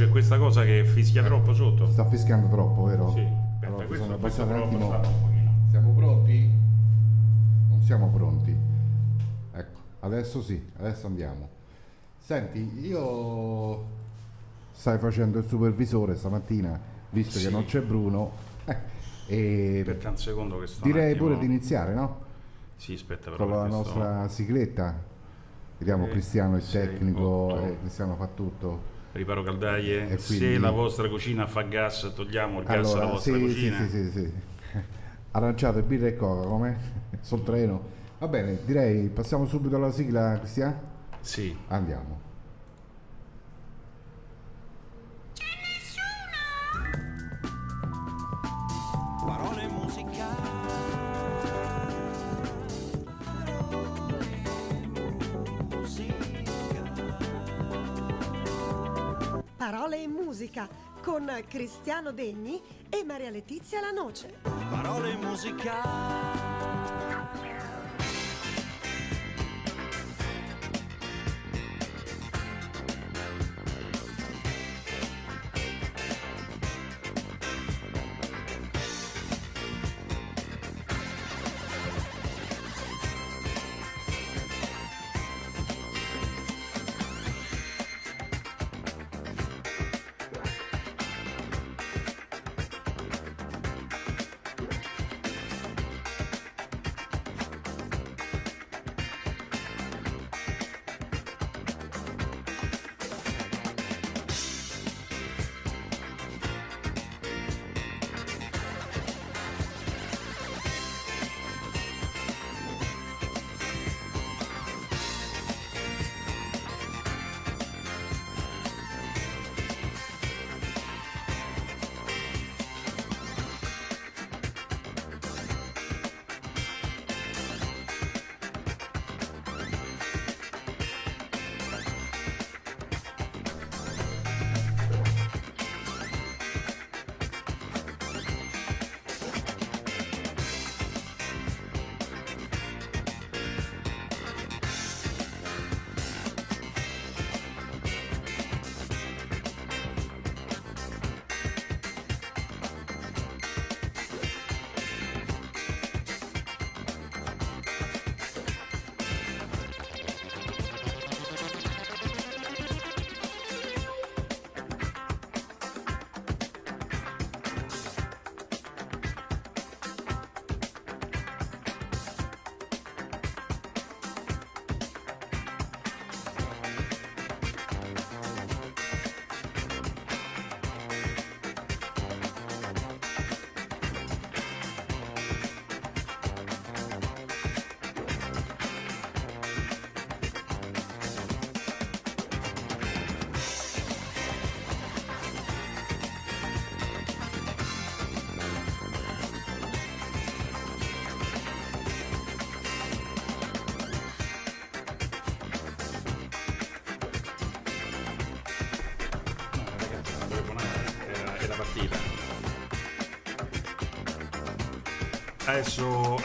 c'è questa cosa che fischia troppo sotto. Sta fischiando troppo, vero? Sì, aspetta, Allora, passare un attimo. Siamo pronti? Non siamo pronti. Ecco, adesso sì, adesso andiamo. Senti, io stai facendo il supervisore stamattina, visto Sì. che non c'è Bruno, eh, e Aspetta un secondo che sto direi attimo- pure di iniziare, no? Sì, aspetta però. Con la perché sto- nostra sigletta. Vediamo Tre, Cristiano il sei, tecnico, eh, Cristiano fa tutto. Riparo caldaie. E Se quindi- la vostra cucina fa gas, togliamo il gas alla Allora, vostra sì, cucina. sì, sì, sì. Aranciato, birra e coca, come? Sul treno. Va bene, direi passiamo subito alla sigla, Cristiano? Sì. Andiamo. E musica con Cristiano Degni e Maria Letizia La Noce. Parole musicali.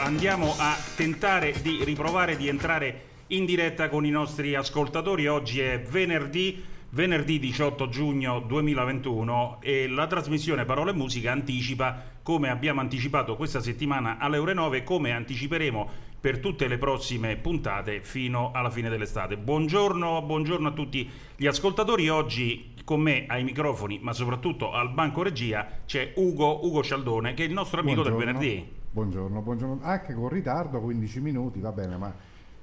Andiamo a tentare di riprovare di entrare in diretta con i nostri ascoltatori. Oggi è venerdì, venerdì 18 giugno 2021 e la trasmissione Parole e Musica anticipa, come abbiamo anticipato questa settimana alle ore 9, come anticiperemo per tutte le prossime puntate fino alla fine dell'estate. Buongiorno, buongiorno a tutti gli ascoltatori. Oggi con me ai microfoni, ma soprattutto al banco regia, c'è Ugo, Ugo Cialdone, che è il nostro amico del Buongiorno. venerdì. Buongiorno, buongiorno. Anche con ritardo, 15 minuti, va bene, ma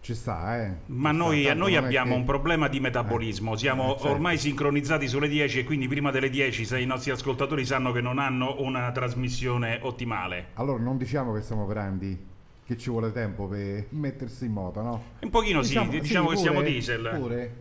ci sta, eh. Ma Ci sta, noi, noi abbiamo che- un problema di metabolismo, siamo eh, certo. ormai sincronizzati sulle 10 e quindi prima delle 10 se i nostri ascoltatori sanno che non hanno una trasmissione ottimale. Allora, non diciamo che siamo grandi, che ci vuole tempo per mettersi in moto, no? Un pochino sì, diciamo che pure, siamo diesel. Pure.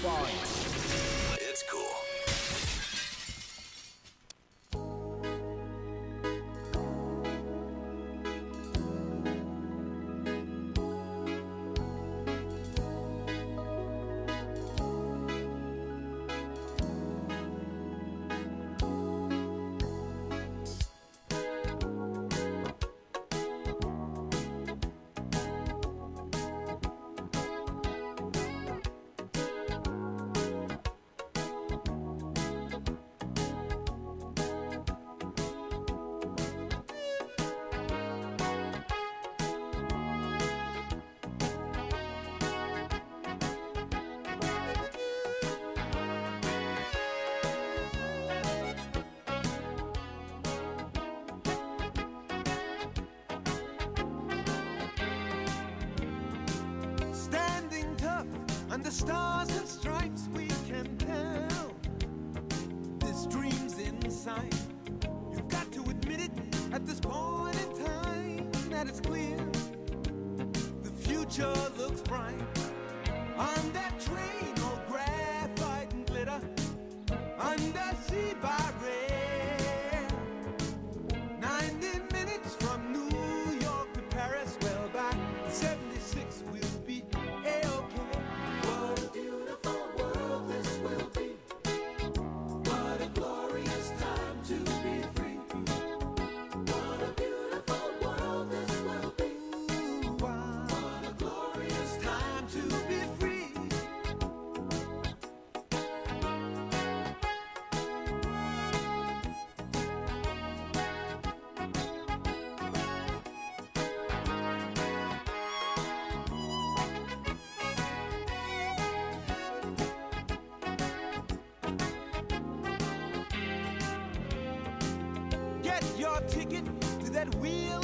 Blue and the stars. Ticket to that wheel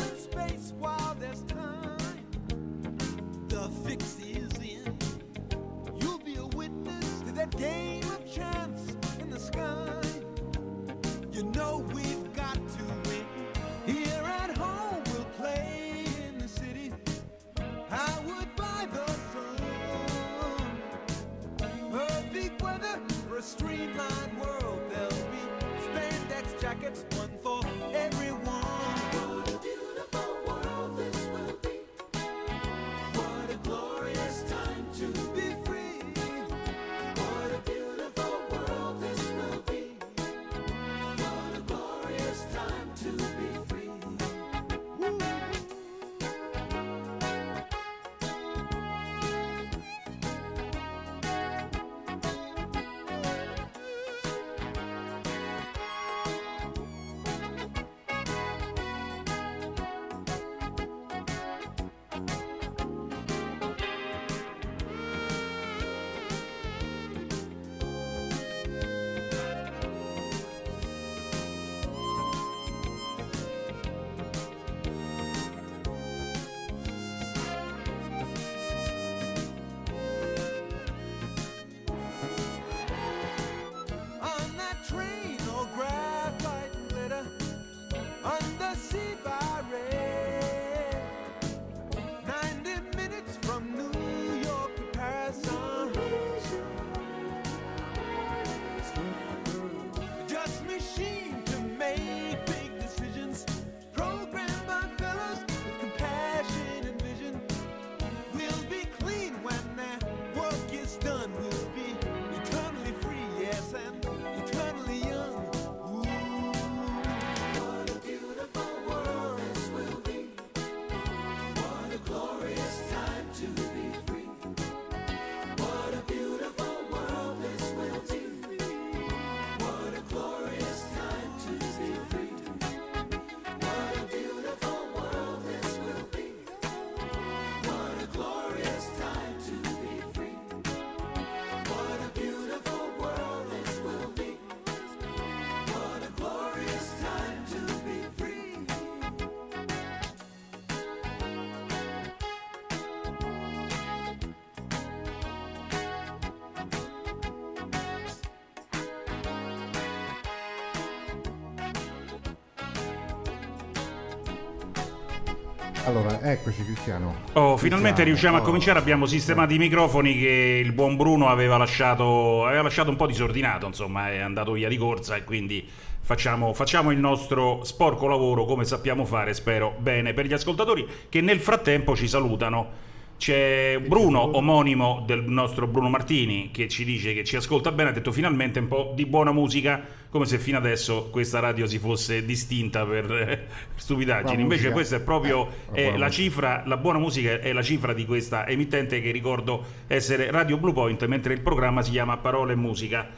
Allora, eccoci Cristiano. Oh, finalmente Cristiano, riusciamo a oh. cominciare, abbiamo sistemato i microfoni che il buon Bruno aveva lasciato, aveva lasciato un po' disordinato, insomma è andato via di corsa e quindi facciamo, facciamo il nostro sporco lavoro come sappiamo fare, spero bene, per gli ascoltatori che nel frattempo ci salutano. C'è Bruno, omonimo del nostro Bruno Martini, che ci dice che ci ascolta bene, ha detto finalmente un po' di buona musica, come se fino adesso questa radio si fosse distinta per eh, stupidaggini. Invece questa è proprio Eh, eh, la cifra, la buona musica è la cifra di questa emittente che ricordo essere Radio Blue Point, mentre il programma si chiama Parole e Musica.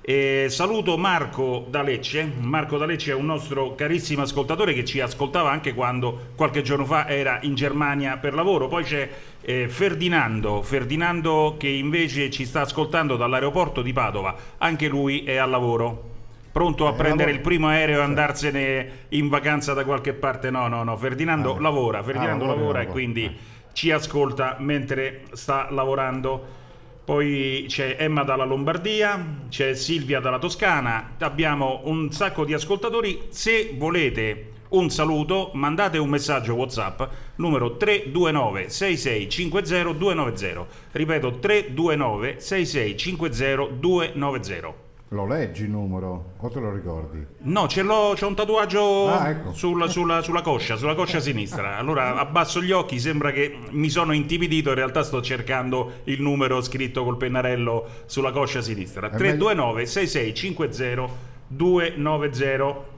E saluto Marco da Lecce. Marco da Lecce è un nostro carissimo ascoltatore che ci ascoltava anche quando qualche giorno fa era in Germania per lavoro. Poi c'è eh, Ferdinando, Ferdinando che invece ci sta ascoltando dall'aeroporto di Padova. Anche lui è al lavoro. Pronto a Eh, prendere lavoro. il primo aereo e andarsene in vacanza da qualche parte? No, no, no. Ferdinando Ah. lavora, Ferdinando Ah, lavora, lavora e quindi Eh. ci ascolta mentre sta lavorando. Poi c'è Emma dalla Lombardia, c'è Silvia dalla Toscana, abbiamo un sacco di ascoltatori. Se volete un saluto, mandate un messaggio WhatsApp numero 329 6650 290. Ripeto 329 6650 290. Lo leggi il numero o te lo ricordi? No, ce l'ho, c'ho un tatuaggio Ah, ecco. sul- sulla, sulla coscia, sulla coscia sinistra. Allora abbasso gli occhi, sembra che mi sono intimidito, in realtà sto cercando il numero scritto col pennarello sulla coscia sinistra. È meglio- 329 6650 290.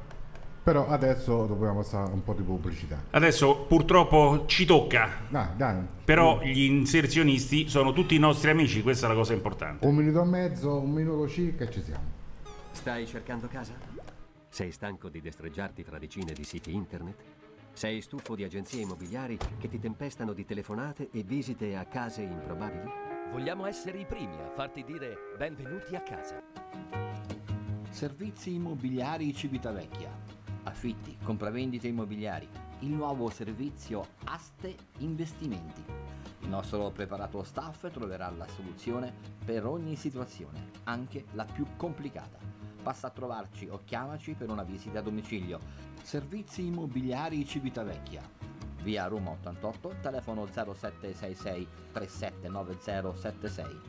Però adesso dobbiamo passare un po' di pubblicità. Adesso purtroppo ci tocca, Dai, dai. però gli inserzionisti sono tutti i nostri amici, questa è la cosa importante. Un minuto e mezzo, un minuto circa e ci siamo. Stai cercando casa? Sei stanco di destreggiarti tra decine di siti internet? Sei stufo di agenzie immobiliari che ti tempestano di telefonate e visite a case improbabili? Vogliamo essere i primi a farti dire benvenuti a casa. Servizi immobiliari Civitavecchia. Affitti, compravendite immobiliari. Il nuovo servizio Aste Investimenti. Il nostro preparato staff troverà la soluzione per ogni situazione, anche la più complicata. Passa a trovarci o chiamaci per una visita a domicilio. Servizi immobiliari Civitavecchia. Via Roma 88, telefono 0766 379076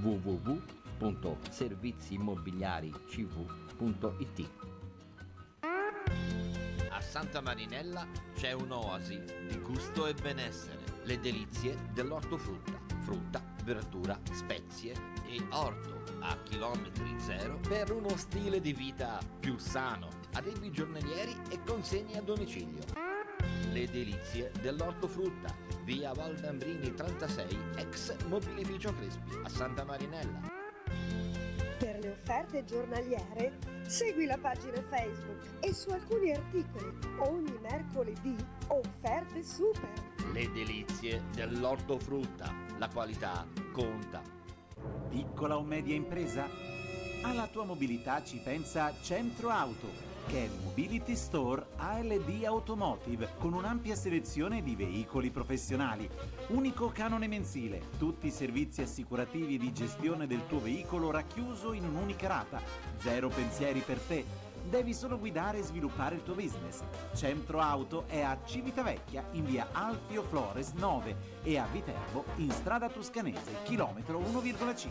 www.serviziimmobiliaricv.it A Santa Marinella c'è un'oasi di gusto e benessere. Le delizie dell'ortofrutta. Frutta, verdura, spezie e orto a chilometri zero per uno stile di vita più sano. Arrivi giornalieri e consegni a domicilio. Le delizie dell'ortofrutta. Via Valdambrini 36, ex mobilificio Crespi, a Santa Marinella. Offerte giornaliere segui la pagina Facebook e su alcuni articoli ogni mercoledì offerte super. Le delizie dell'ortofrutta. La qualità conta. Piccola o media impresa? Alla tua mobilità ci pensa Centro Auto, il Mobility Store ALD Automotive, con un'ampia selezione di veicoli professionali. Unico canone mensile, tutti i servizi assicurativi di gestione del tuo veicolo racchiuso in un'unica rata. Zero pensieri per te. Devi solo guidare e sviluppare il tuo business. Centro Auto è a Civitavecchia in via Alfio Flores 9 e a Viterbo in strada toscanese, chilometro 1,5.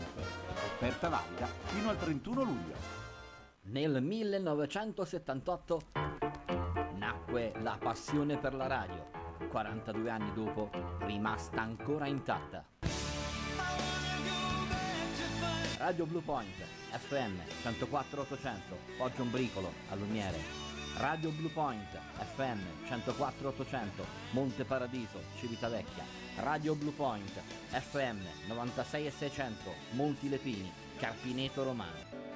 Offerta valida fino al 31 luglio. Nel 1978 nacque la passione per la radio. 42 anni dopo, rimasta ancora intatta. Radio Blue Point, FM 104800, Poggio Bricolo, a Lumiere. Radio Blue Point, FM 104800, Monte Paradiso, Civitavecchia. Radio Blue Point, FM 96600, Monti Lepini, Carpineto Romano.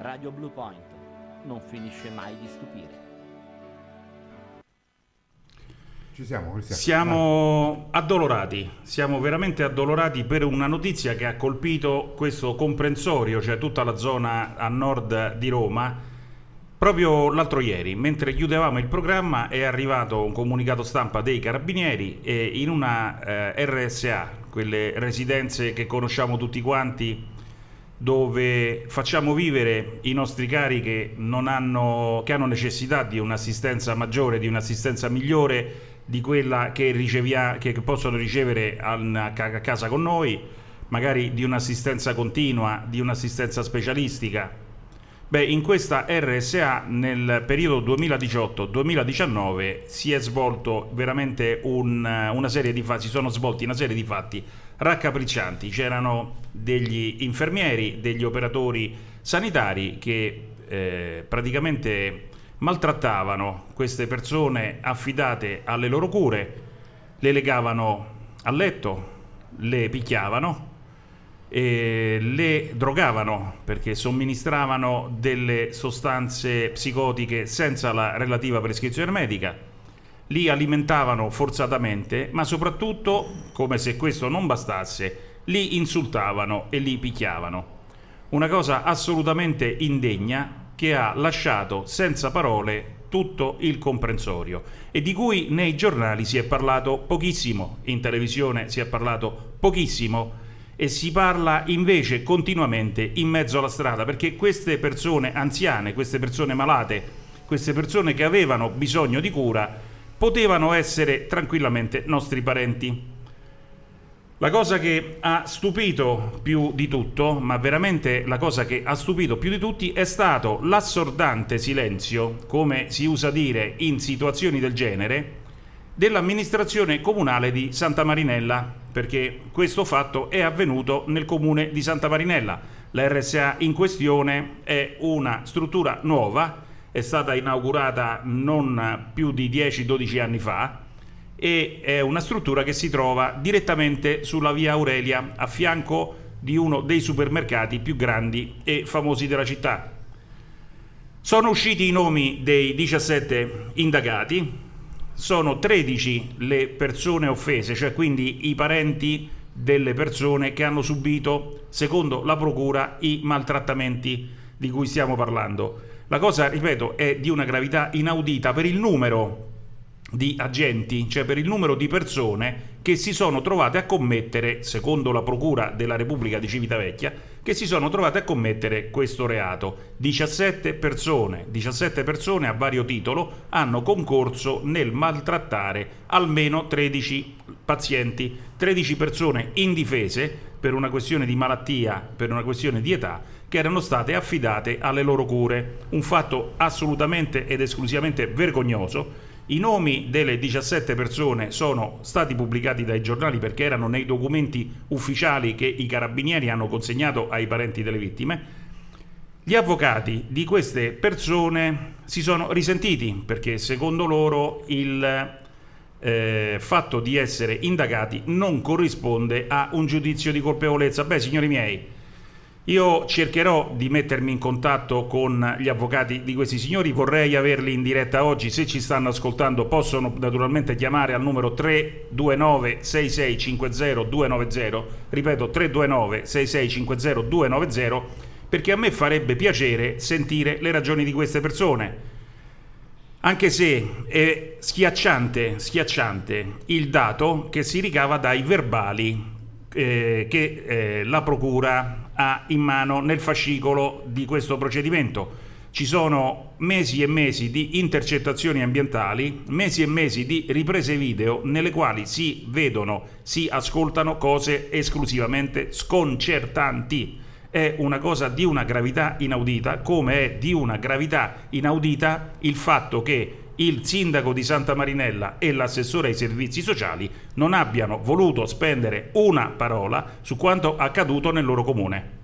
Radio Blue Point non finisce mai di stupire. Ci siamo, Cristiano. Siamo addolorati, siamo veramente addolorati per una notizia che ha colpito questo comprensorio, cioè tutta la zona a nord di Roma. Proprio l'altro ieri, mentre chiudevamo il programma, è arrivato un comunicato stampa dei carabinieri e in una eh, RSA, quelle residenze che conosciamo tutti quanti, dove facciamo vivere i nostri cari che, hanno, che hanno necessità di un'assistenza maggiore, di un'assistenza migliore, di quella che, ricevia- che possono ricevere a casa con noi, magari di un'assistenza continua, di un'assistenza specialistica. Beh, in questa RSA nel periodo 2018-2019 si è svolto veramente un- una serie di fatti, si sono svolti una serie di fatti raccapriccianti. C'erano degli infermieri, degli operatori sanitari che eh, praticamente maltrattavano queste persone affidate alle loro cure, le legavano a letto, le picchiavano le drogavano perché somministravano delle sostanze psicotiche senza la relativa prescrizione medica, li alimentavano forzatamente, ma soprattutto, come se questo non bastasse, li insultavano e li picchiavano. Una cosa assolutamente indegna che ha lasciato senza parole tutto il comprensorio e di cui nei giornali si è parlato pochissimo, in televisione si è parlato pochissimo e si parla invece continuamente in mezzo alla strada perché queste persone anziane, queste persone malate, queste persone che avevano bisogno di cura potevano essere tranquillamente nostri parenti. La cosa che ha stupito più di tutto, ma veramente la cosa che ha stupito più di tutti, è stato l'assordante silenzio, come si usa dire in situazioni del genere, dell'amministrazione comunale di Santa Marinella, perché questo fatto è avvenuto nel comune di Santa Marinella. La RSA in questione è una struttura nuova, è stata inaugurata non più di 10-12 anni fa e è una struttura che si trova direttamente sulla via Aurelia, a fianco di uno dei supermercati più grandi e famosi della città. Sono usciti i nomi dei 17 indagati, sono 13 le persone offese, cioè quindi i parenti delle persone che hanno subito, secondo la procura, i maltrattamenti di cui stiamo parlando. La cosa, ripeto, è di una gravità inaudita per il numero di agenti, cioè per il numero di persone che si sono trovate a commettere, secondo la Procura della Repubblica di Civitavecchia, che si sono trovate a commettere questo reato. 17 persone, 17 persone a vario titolo hanno concorso nel maltrattare almeno 13 pazienti, 13 persone indifese per una questione di malattia, per una questione di età, che erano state affidate alle loro cure. Un fatto assolutamente ed esclusivamente vergognoso i nomi delle 17 persone sono stati pubblicati dai giornali perché erano nei documenti ufficiali che i carabinieri hanno consegnato ai parenti delle vittime. Gli avvocati di queste persone si sono risentiti perché secondo loro il eh, fatto di essere indagati non corrisponde a un giudizio di colpevolezza. Beh, signori miei, io cercherò di mettermi in contatto con gli avvocati di questi signori, vorrei averli in diretta oggi, se ci stanno ascoltando possono naturalmente chiamare al numero 329 6650 290, ripeto 329 6650 290, perché a me farebbe piacere sentire le ragioni di queste persone. Anche se è schiacciante, schiacciante il dato che si ricava dai verbali eh, che eh, la Procura ha in mano nel fascicolo di questo procedimento. Ci sono mesi e mesi di intercettazioni ambientali, mesi e mesi di riprese video nelle quali si vedono, si ascoltano cose esclusivamente sconcertanti. È una cosa di una gravità inaudita, come è di una gravità inaudita il fatto che il sindaco di Santa Marinella e l'assessore ai servizi sociali non abbiano voluto spendere una parola su quanto accaduto nel loro comune.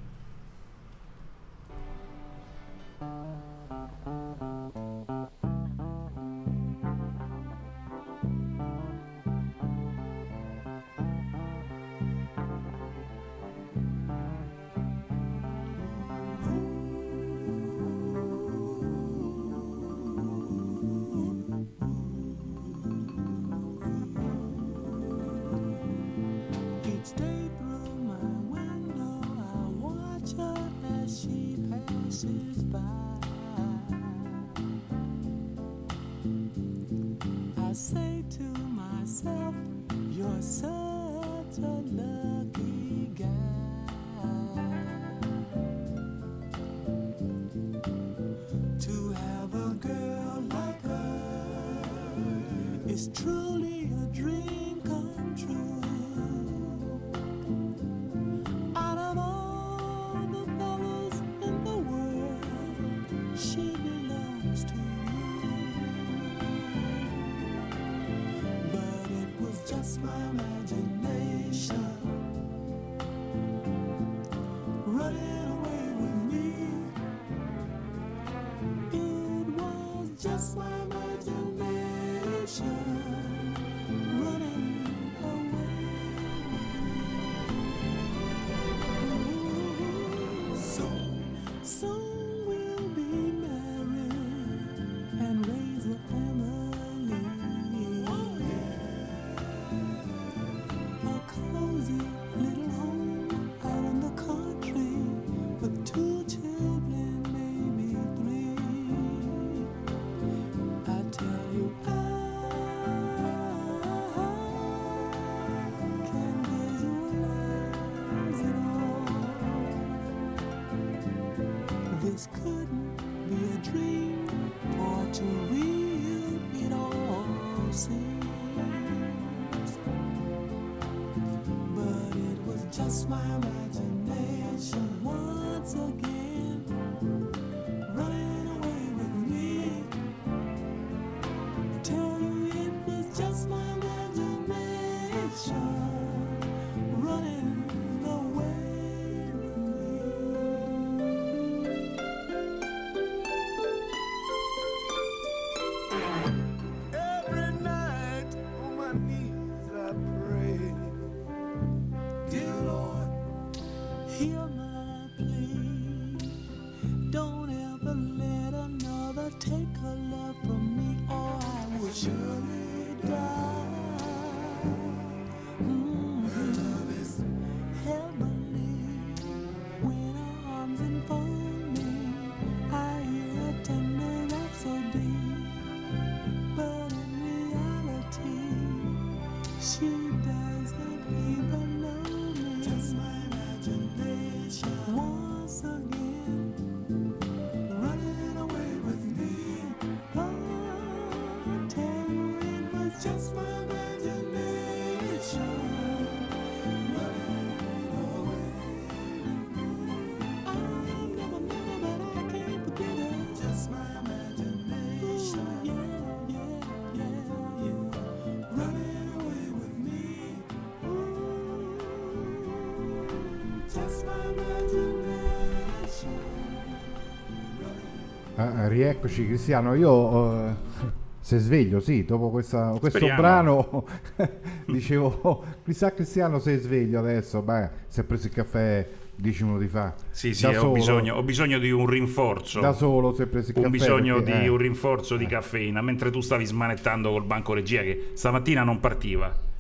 Imagination. Eh, rieccoci Cristiano, io eh, se sveglio, sì, dopo questa- questo Speriamo. brano dicevo, chissà Cristiano se è sveglio adesso, beh, si è preso il caffè dieci minuti fa. Sì, sì, ho solo. bisogno, ho bisogno di un rinforzo. Da solo si è preso il un caffè. bisogno perché- di eh. un rinforzo di caffeina mentre tu stavi smanettando col banco regia che stamattina non partiva.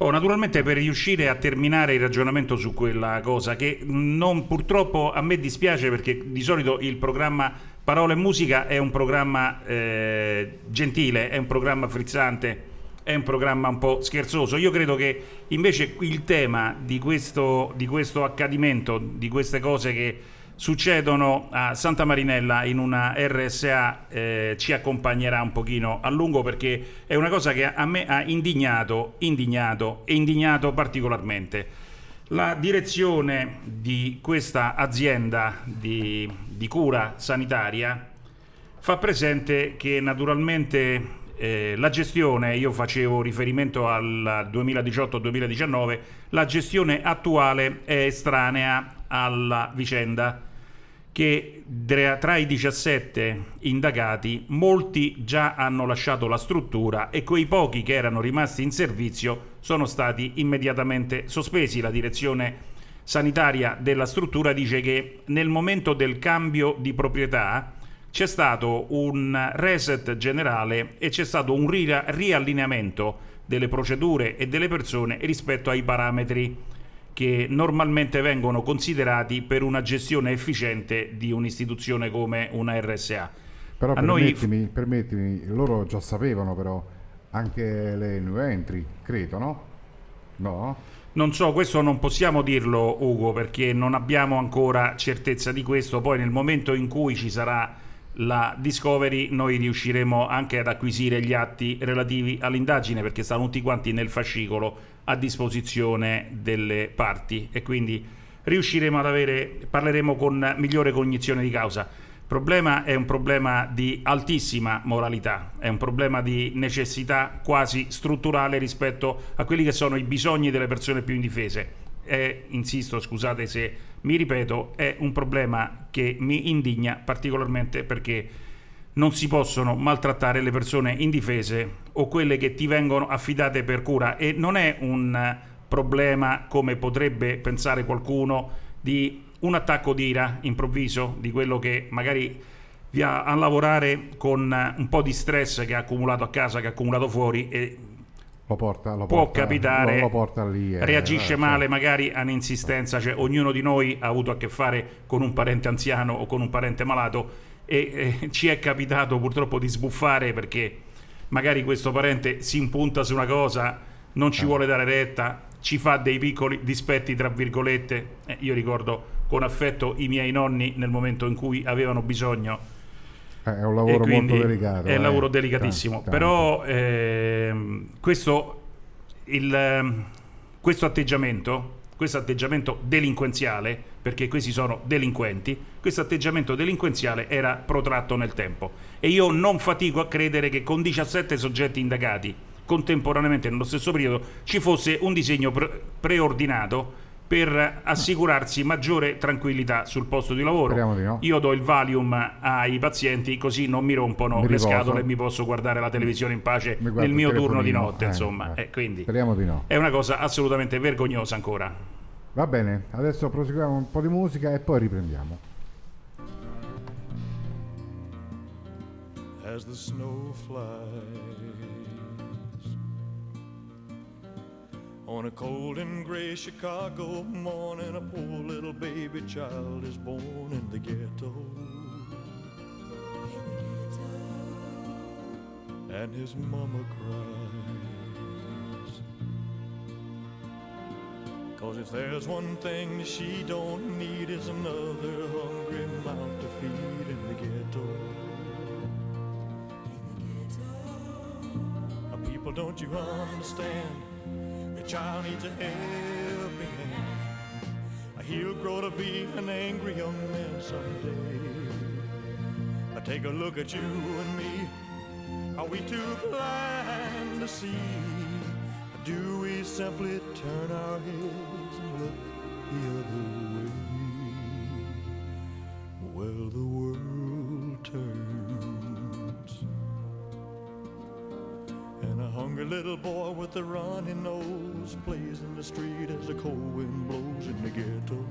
Oh, naturalmente per riuscire a terminare il ragionamento su quella cosa che non purtroppo a me dispiace perché di solito il programma Parole e Musica è un programma eh, gentile, è un programma frizzante, è un programma un po' scherzoso. Io credo che invece il tema di questo, di questo accadimento, di queste cose che succedono a Santa Marinella in una RSA eh, ci accompagnerà un pochino a lungo perché è una cosa che a me ha indignato, indignato e indignato particolarmente. La direzione di questa azienda di, di cura sanitaria fa presente che naturalmente eh, la gestione, io facevo riferimento al 2018-2019, la gestione attuale è estranea alla vicenda che tra i 17 indagati molti già hanno lasciato la struttura e quei pochi che erano rimasti in servizio sono stati immediatamente sospesi. La direzione sanitaria della struttura dice che nel momento del cambio di proprietà c'è stato un reset generale e c'è stato un ri- riallineamento delle procedure e delle persone rispetto ai parametri che normalmente vengono considerati per una gestione efficiente di un'istituzione come una RSA. Però A noi permettimi, permettimi, loro già sapevano però anche le new entry, credo, no? No? Non so, questo non possiamo dirlo Ugo perché non abbiamo ancora certezza di questo, poi nel momento in cui ci sarà la discovery noi riusciremo anche ad acquisire gli atti relativi all'indagine perché stanno tutti quanti nel fascicolo a disposizione delle parti e quindi riusciremo ad avere, parleremo con migliore cognizione di causa. problema è un problema di altissima moralità, è un problema di necessità quasi strutturale rispetto a quelli che sono i bisogni delle persone più indifese. È, insisto, scusate se mi ripeto, è un problema che mi indigna particolarmente perché non si possono maltrattare le persone indifese o quelle che ti vengono affidate per cura. E non è un problema come potrebbe pensare qualcuno di un attacco di ira improvviso di quello che magari via a lavorare con un po' di stress che ha accumulato a casa, che ha accumulato fuori e Lo porta, lo può porta- capitare, lo, porta lì. e- reagisce eh, male magari a un'insistenza, cioè ognuno di noi ha avuto a che fare con un parente anziano o con un parente malato e eh, ci è capitato purtroppo di sbuffare perché magari questo parente si impunta su una cosa, non ci Eh. vuole dare retta, ci fa dei piccoli dispetti tra virgolette. Eh, io ricordo con affetto i miei nonni nel momento in cui avevano bisogno eh, È un lavoro molto delicato. È un eh. lavoro delicatissimo. Tanto, Però ehm, questo, il, ehm, questo atteggiamento, questo atteggiamento delinquenziale, perché questi sono delinquenti, questo atteggiamento delinquenziale era protratto nel tempo. E io non fatico a credere che con 17 soggetti indagati contemporaneamente nello stesso periodo ci fosse un disegno pre- preordinato per assicurarsi maggiore tranquillità sul posto di lavoro. Di no. Io do il Valium ai pazienti così non mi rompono Mi le scatole e mi posso guardare la televisione in pace Mi nel mio turno di notte, eh, insomma. eh. Eh, quindi Speriamo di no. è una cosa assolutamente vergognosa ancora. Va bene, adesso proseguiamo un po' di musica e poi riprendiamo. as the snow flies. On a cold and gray Chicago morning, a poor little baby child is born in the ghetto. And his mama cries. Cause if there's one thing she don't need is another hungry mouth to feed in the ghetto. Uh, People, don't you understand? The child needs a helping hand. He'll grow to be an angry young man someday. Take a look at you and me. Are we too blind to see? Do we simply turn our heads and look the other way? Well, the world turns. And a hungry little boy with a runny nose plays in the street as the cold wind blows in the ghetto.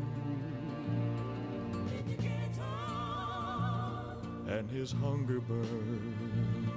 And his hunger burns.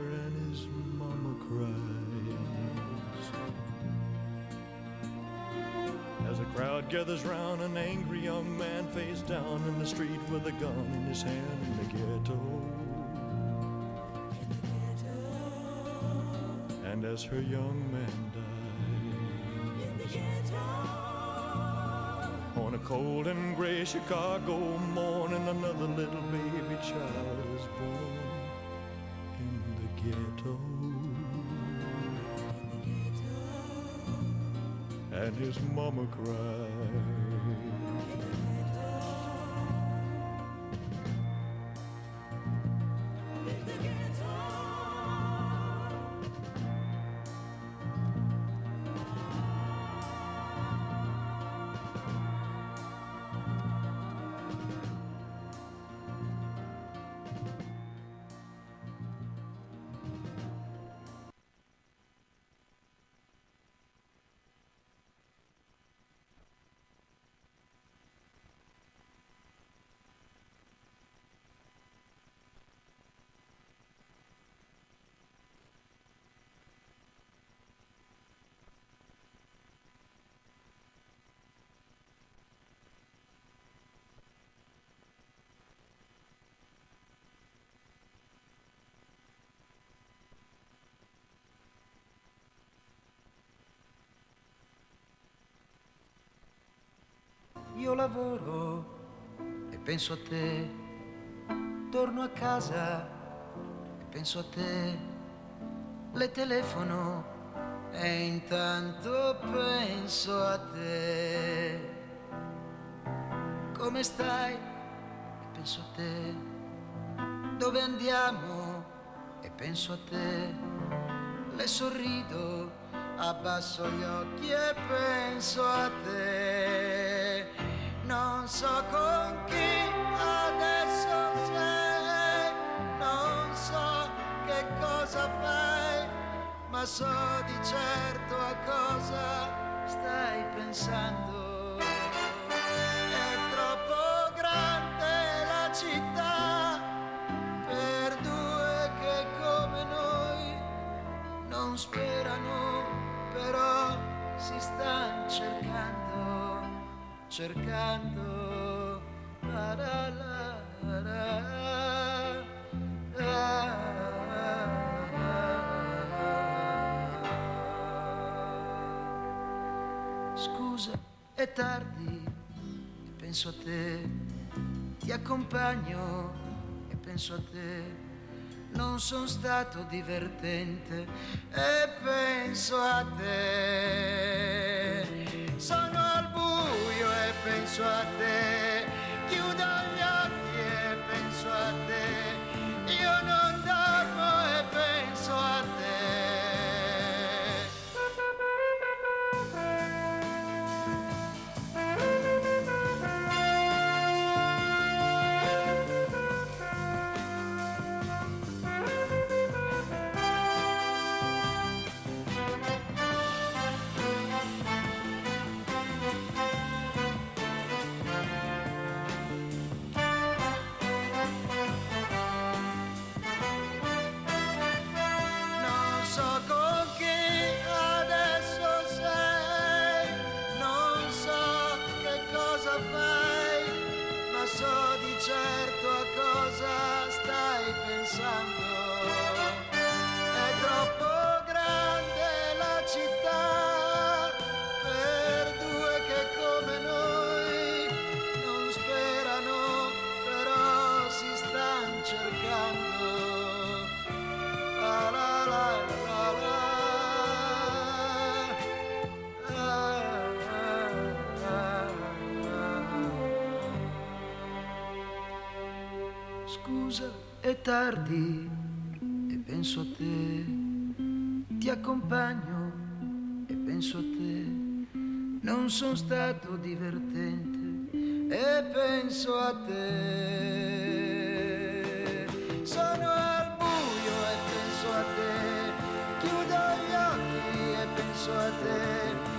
crowd gathers round, an angry young man face down in the street with a gun in his hand in the ghetto. And as her young man dies, in the ghetto. on a cold and gray Chicago morning, another little baby child is born in the ghetto. And his mama cries. Io lavoro e penso a te, torno a casa e penso a te, le telefono e intanto penso a te. Come stai? E penso a te. Dove andiamo? E penso a te. Le sorrido, abbasso gli occhi e penso a te. So con chi adesso sei, non so che cosa fai, ma so di certo a cosa stai pensando. È troppo grande la città per due che come noi non sperano, però si stanno cercando, cercando. La la la la. Scusa, è tardi e penso a te, ti accompagno e penso a te. Non sono stato divertente e penso a te. Sono al e penso a è tardi e penso a te, ti accompagno e penso a te, non sono stato divertente e penso a te. Sono al buio e penso a te, chiudo gli occhi e penso a te.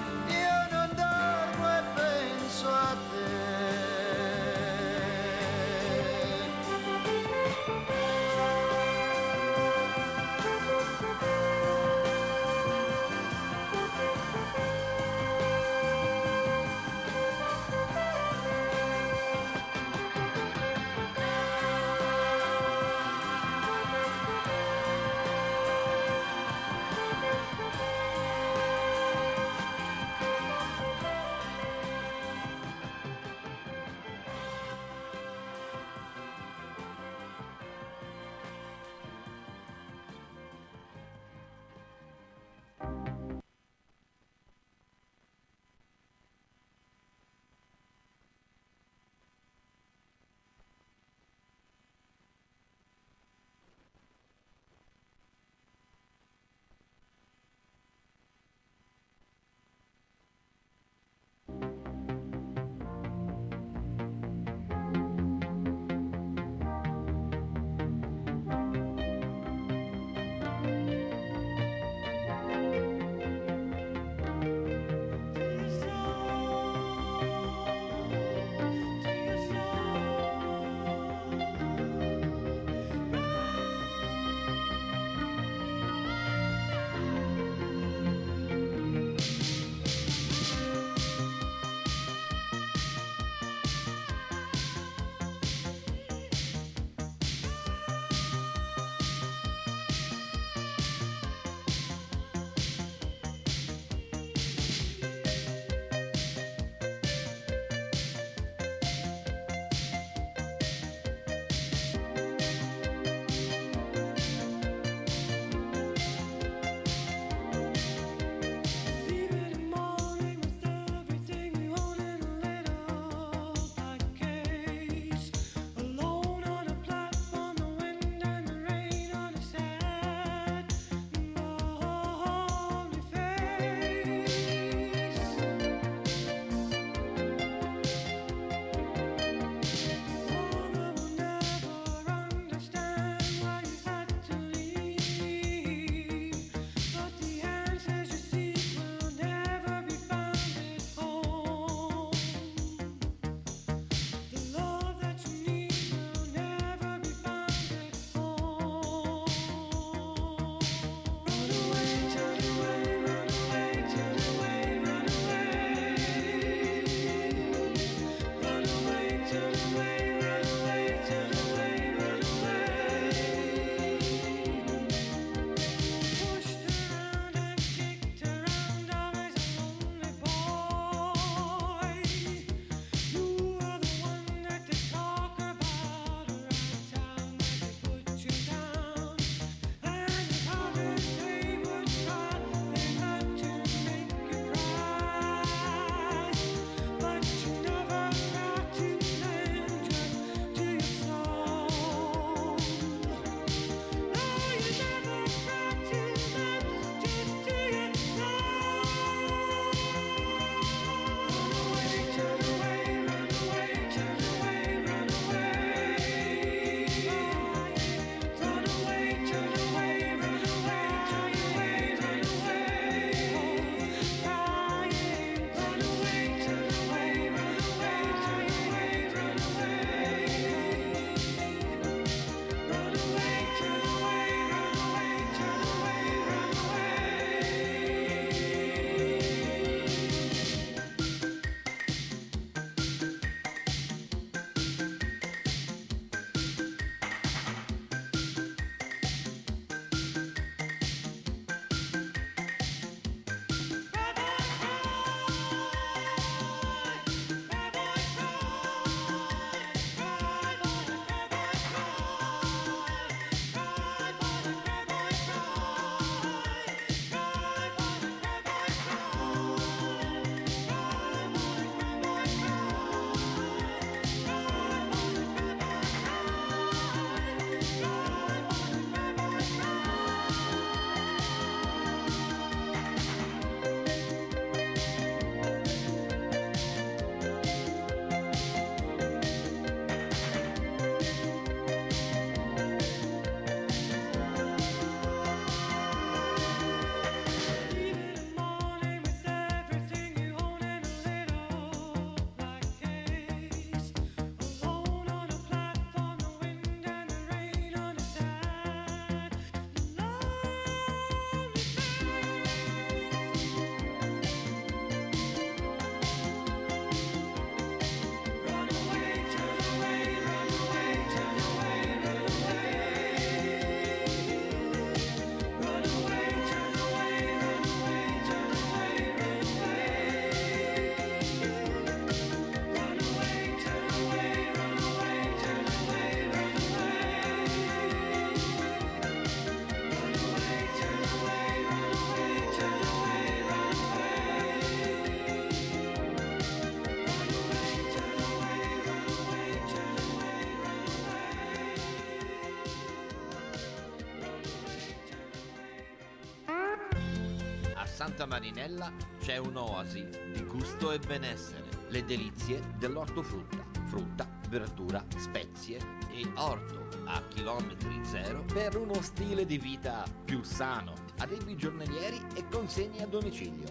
Santa Marinella c'è un'oasi di gusto e benessere, le delizie dell'ortofrutta, frutta, verdura, spezie e orto a chilometri zero per uno stile di vita più sano, addebi giornalieri e consegne a domicilio.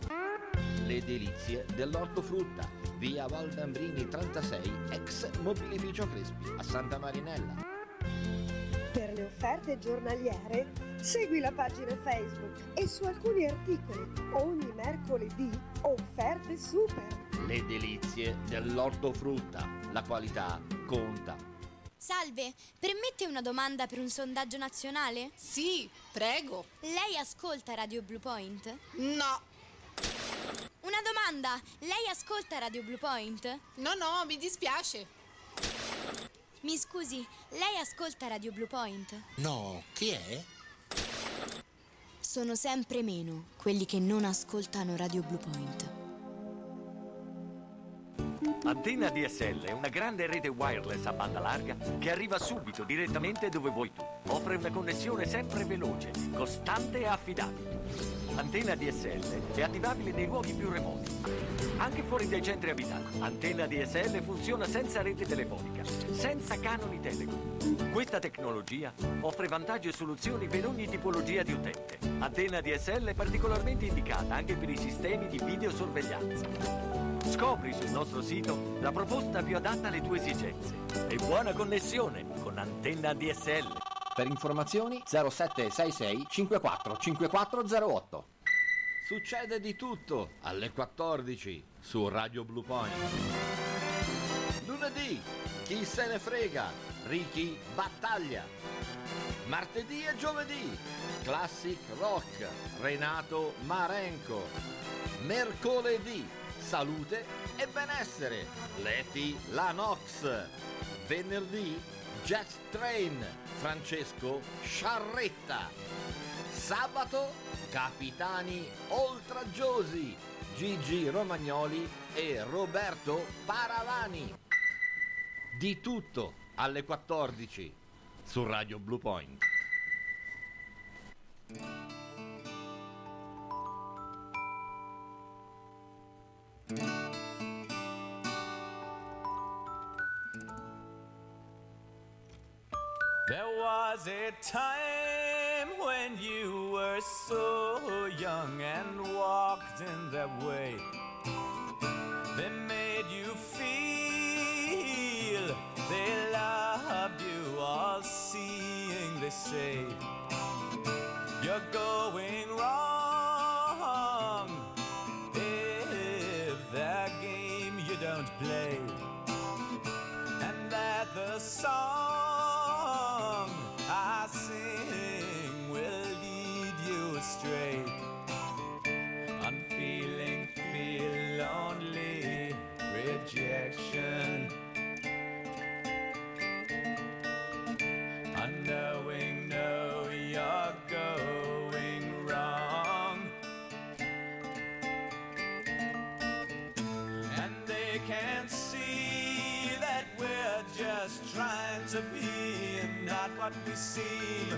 Le delizie dell'ortofrutta, via Valdambrini 36, ex mobilificio Crespi, a Santa Marinella. Per le offerte giornaliere segui la pagina Facebook e su alcuni articoli ogni mercoledì offerte super. Le delizie dell'ortofrutta, la qualità conta. Salve, permette una domanda per un sondaggio nazionale? Sì, prego. Lei ascolta Radio Blue Point? No. Una domanda, lei ascolta Radio Blue Point? No, no, mi dispiace. Mi scusi, lei ascolta Radio Blue Point? No, chi è? Sono sempre meno quelli che non ascoltano Radio Blue Point. Antenna DSL è una grande rete wireless a banda larga che arriva subito direttamente dove vuoi tu. Offre una connessione sempre veloce, costante e affidabile. Antenna DSL è attivabile nei luoghi più remoti, anche fuori dai centri abitati. Antenna DSL funziona senza rete telefonica, senza canoni telecom. Questa tecnologia offre vantaggi e soluzioni per ogni tipologia di utente. Antenna DSL è particolarmente indicata anche per i sistemi di videosorveglianza. Scopri sul nostro sito la proposta più adatta alle tue esigenze. E buona connessione con Antenna DSL. Per informazioni 0766 54 5408. Succede di tutto alle 14 su Radio Blue Point. Lunedì, Chi se ne frega? Ricky battaglia. Martedì e giovedì. Classic rock. Renato Marenco. Mercoledì. Salute e benessere. Leti Lanox. Venerdì. Jazz Train. Francesco Sciarretta. Sabato. Capitani oltraggiosi. Gigi Romagnoli e Roberto Paravani. Di tutto alle 14 su Radio Blue Point. There was a time when you were so young and walked in that way. They made you feel they loved you, all seeing they say seem.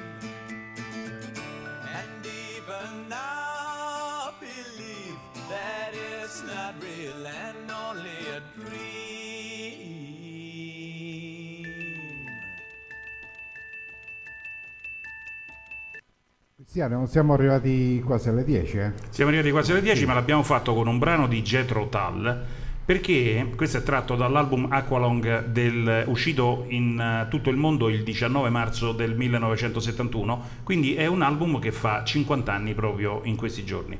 And even now believe that it's not real and only a dream. Cristiano, non siamo arrivati quasi alle 10, eh? Siamo arrivati quasi alle 10, ma l'abbiamo fatto con un brano di Jethro Tull. Perché questo è tratto dall'album Aqualong del, uscito in eh, tutto il mondo il 19 marzo del 1971, quindi è un album che fa 50 anni proprio in questi giorni.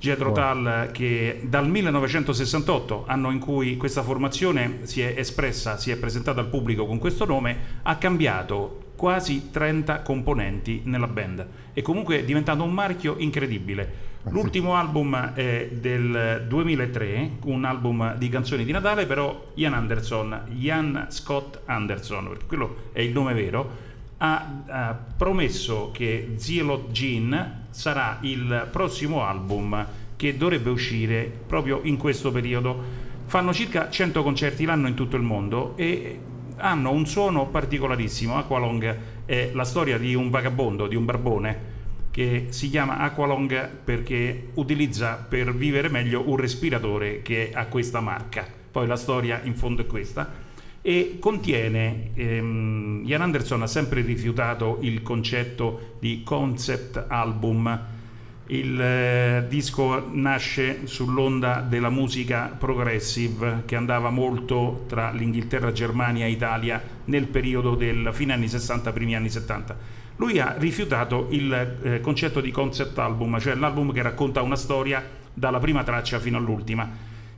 Jethro Tull che dal 1968, anno in cui questa formazione si è espressa, si è presentata al pubblico con questo nome, ha cambiato quasi 30 componenti nella band e comunque è diventato un marchio incredibile. L'ultimo album è del 2003, un album di canzoni di Natale, però Ian Anderson, Ian Scott Anderson, perché quello è il nome vero, ha, ha promesso che Zielot Gin sarà il prossimo album che dovrebbe uscire proprio in questo periodo. Fanno circa 100 concerti l'anno in tutto il mondo e hanno un suono particolarissimo. Aqualong è la storia di un vagabondo, di un barbone che si chiama Aqualong perché utilizza per vivere meglio un respiratore che ha questa marca. Poi la storia in fondo è questa e contiene ehm, Ian Anderson ha sempre rifiutato il concetto di concept album il eh, disco nasce sull'onda della musica progressive che andava molto tra l'Inghilterra, Germania e Italia nel periodo del fine anni 60, primi anni 70. Lui ha rifiutato il eh, concetto di concept album, cioè l'album che racconta una storia dalla prima traccia fino all'ultima.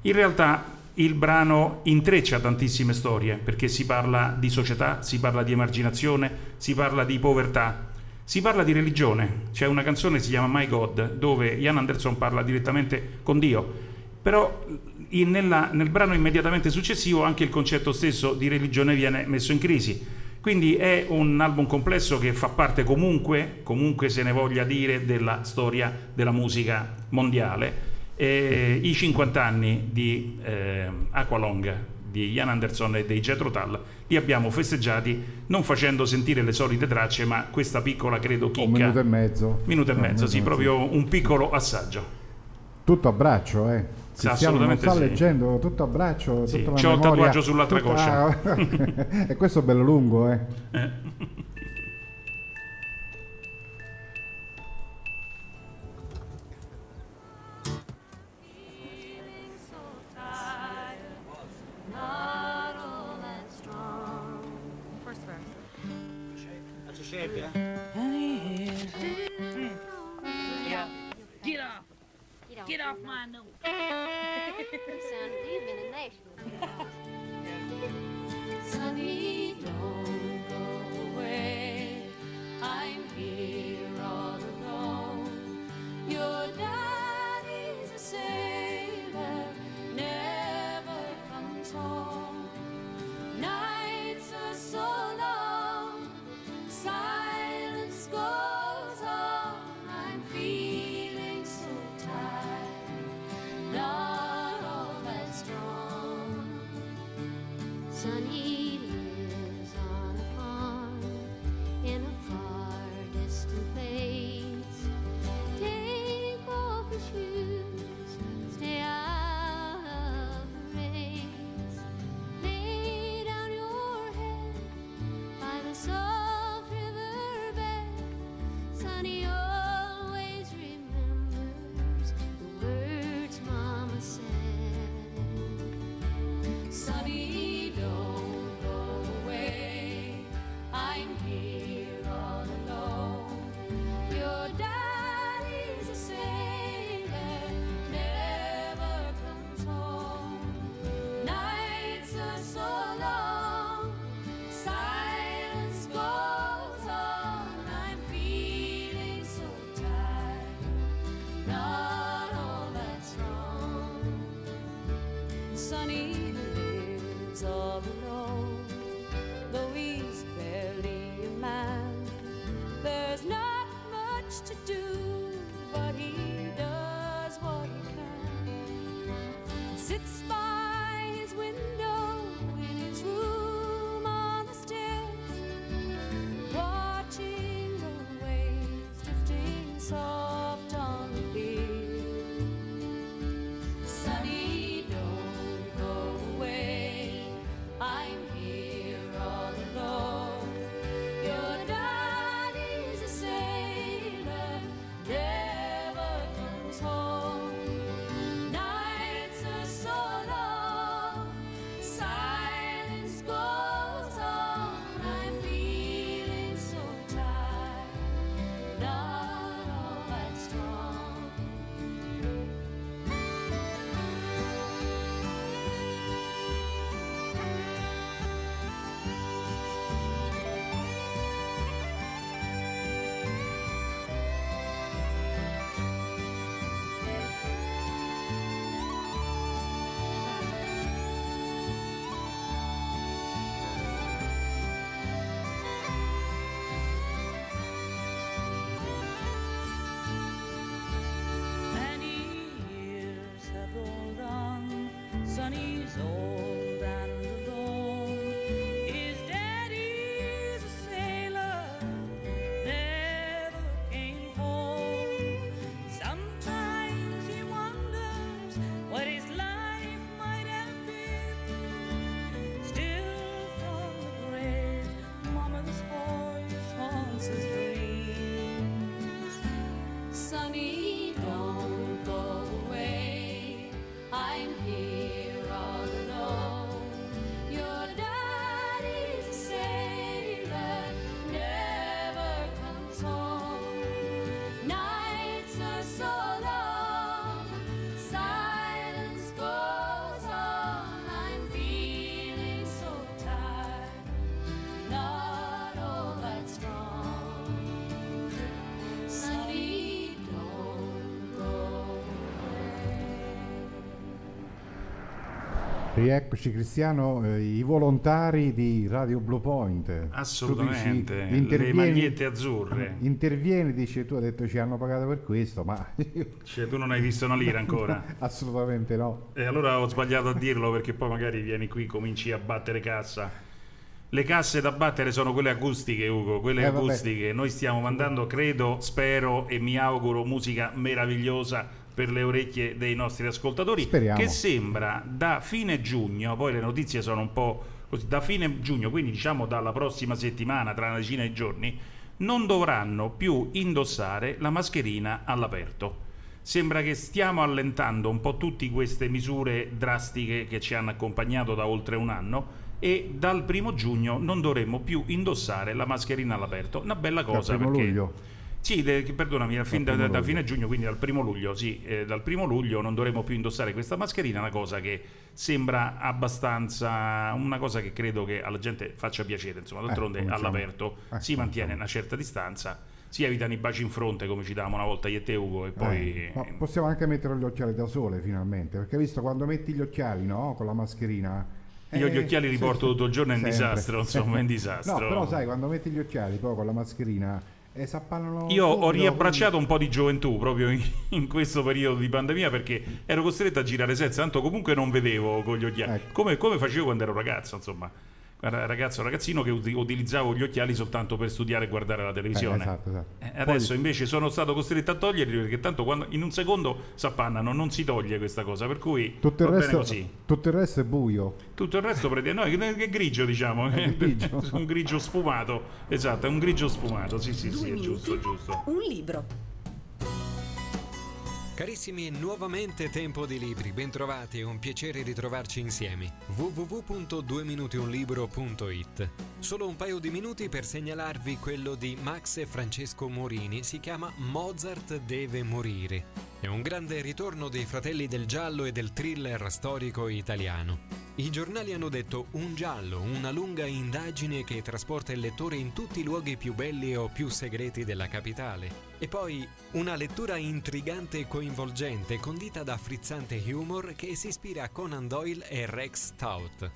In realtà il brano intreccia tantissime storie perché si parla di società, si parla di emarginazione, si parla di povertà, si parla di religione. C'è una canzone che si chiama My God dove Ian Anderson parla direttamente con Dio, però in- nella- nel brano immediatamente successivo anche il concetto stesso di religione viene messo in crisi. Quindi è un album complesso che fa parte comunque, comunque se ne voglia dire, della storia della musica mondiale. E I 50 anni di eh, Aqualong di Ian Anderson e dei Jethro Tull li abbiamo festeggiati non facendo sentire le solite tracce, ma questa piccola, credo, chicca. Un minuto e mezzo. Minuto e mezzo, sì, minuto, proprio un piccolo assaggio. Tutto a braccio, eh. Sì, Cristiano non sta sì. leggendo tutto a braccio, Sì, tutta la c'ho il memoria, tatuaggio sull'altra tutta- coscia. E questo è bello lungo, eh. Eh. Sound a nation. Sunny. Rieccoci Cristiano, eh, i volontari di Radio Blue Point. Assolutamente, dici, le magliette azzurre. Intervieni, dici tu hai detto ci hanno pagato per questo, ma Cioè, tu non hai visto una lira ancora? assolutamente no. E allora ho sbagliato a dirlo perché poi magari vieni qui e cominci a battere cassa. Le casse da battere sono quelle acustiche, Ugo, quelle Eh, vabbè. acustiche. Noi stiamo mandando, credo, spero e mi auguro, musica meravigliosa per le orecchie dei nostri ascoltatori. Speriamo. Che sembra da fine giugno, poi le notizie sono un po' così, da fine giugno, quindi diciamo dalla prossima settimana, tra una decina di giorni, non dovranno più indossare la mascherina all'aperto. Sembra che stiamo allentando un po' tutte queste misure drastiche che ci hanno accompagnato da oltre un anno e dal primo giugno non dovremmo più indossare la mascherina all'aperto. Una bella cosa perché luglio. Sì, de- perdonami, a fin da, da luglio. fine giugno, quindi dal primo luglio, sì, eh, dal primo luglio non dovremo più indossare questa mascherina, una cosa che sembra abbastanza, una cosa che credo che alla gente faccia piacere, insomma, d'altronde cominciamo. all'aperto Eh, si mantiene una certa distanza, si evitano i baci in fronte come ci davamo una volta io e te Ugo e poi... Eh, possiamo anche mettere gli occhiali da sole finalmente, perché visto quando metti gli occhiali, no? Con la mascherina. Io gli eh, occhiali li porto tutto il giorno, è un sempre. disastro, insomma, è un disastro. No, però sai, quando metti gli occhiali poi con la mascherina e s'appannano Io ho subito, riabbracciato un po' di gioventù proprio in, in questo periodo di pandemia perché ero costretto a girare senza, tanto comunque non vedevo con gli occhiali. Ecco. Come, come facevo quando ero ragazzo, insomma. Ragazzo, ragazzino che uti- utilizzavo gli occhiali soltanto per studiare e guardare la televisione. Eh, esatto, esatto. Eh, Poi- Adesso invece sono stato costretto a toglierli perché tanto quando, in un secondo s'appannano, non si toglie questa cosa, per cui Tutto il, resto, così. tutto il resto è buio. Tutto il resto prende no, è grigio, diciamo, È grigio. un grigio sfumato. Esatto, è un grigio sfumato. Sì, sì, sì, Due è giusto, è giusto. Un libro. Carissimi, nuovamente tempo di libri, bentrovati, è un piacere ritrovarci insieme. www.dueminutiunlibro.it Solo un paio di minuti per segnalarvi quello di Max e Francesco Morini, si chiama Mozart deve morire. È un grande ritorno dei fratelli del giallo e del thriller storico italiano. I giornali hanno detto un giallo, una lunga indagine che trasporta il lettore in tutti i luoghi più belli o più segreti della capitale. E poi una lettura intrigante e coinvolgente, condita da frizzante humor che si ispira a Conan Doyle e Rex Stout.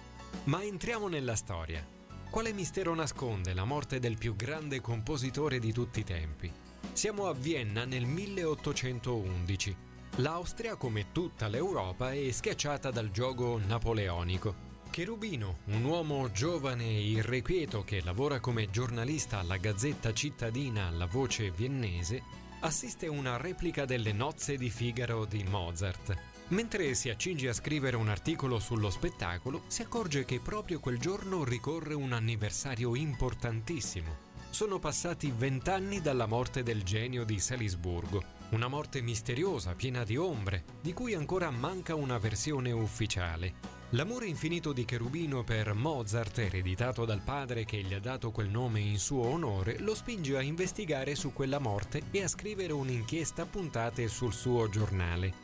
Ma entriamo nella storia. Quale mistero nasconde la morte del più grande compositore di tutti i tempi? Siamo a Vienna nel 1811. L'Austria, come tutta l'Europa, è schiacciata dal gioco napoleonico. Cherubino, un uomo giovane e irrequieto che lavora come giornalista alla Gazzetta cittadina La Voce Viennese, assiste a una replica delle nozze di Figaro di Mozart. Mentre si accinge a scrivere un articolo sullo spettacolo, si accorge che proprio quel giorno ricorre un anniversario importantissimo. Sono passati vent'anni dalla morte del genio di Salisburgo, una morte misteriosa, piena di ombre, di cui ancora manca una versione ufficiale. L'amore infinito di Cherubino per Mozart, ereditato dal padre che gli ha dato quel nome in suo onore, lo spinge a investigare su quella morte e a scrivere un'inchiesta puntate sul suo giornale.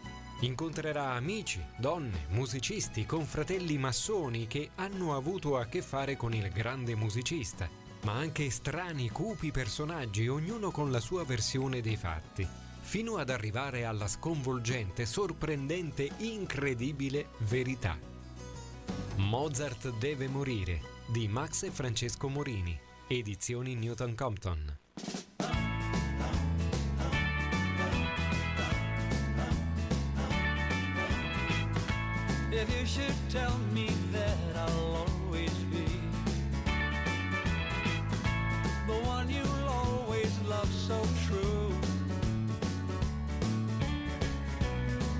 Incontrerà amici, donne, musicisti, confratelli massoni che hanno avuto a che fare con il grande musicista, ma anche strani, cupi personaggi, ognuno con la sua versione dei fatti, fino ad arrivare alla sconvolgente, sorprendente, incredibile verità. Mozart deve morire di Max e Francesco Morini, edizioni Newton Compton. If you should tell me that I'll the one you'll always love so true,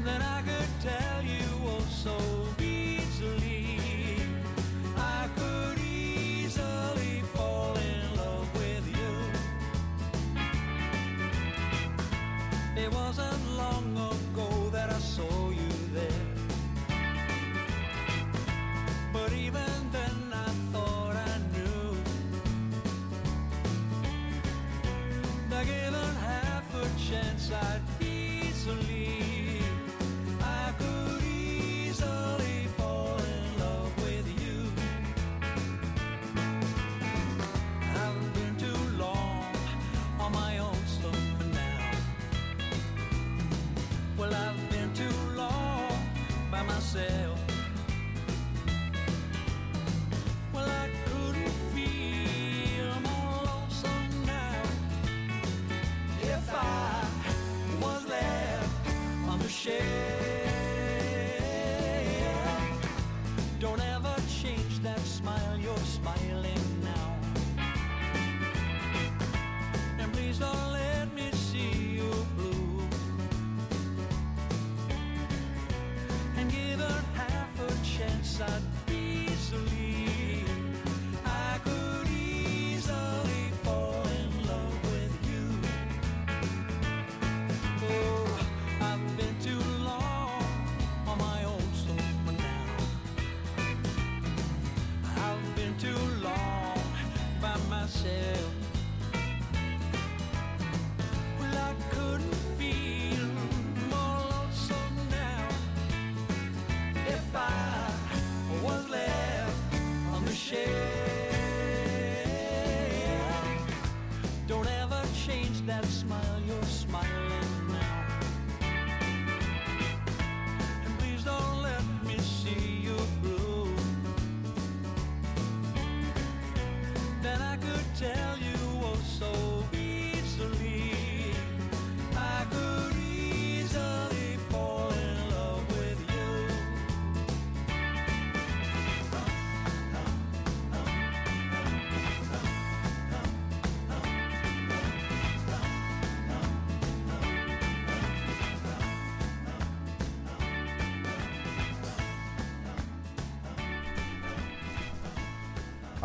then I could tell you oh so easily. I could easily fall in love with you. It wasn't side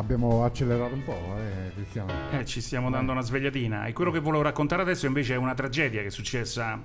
Abbiamo accelerato un po', eh, Cristiano. Eh, ci stiamo dando una svegliatina. E quello che volevo raccontare adesso invece è una tragedia che è successa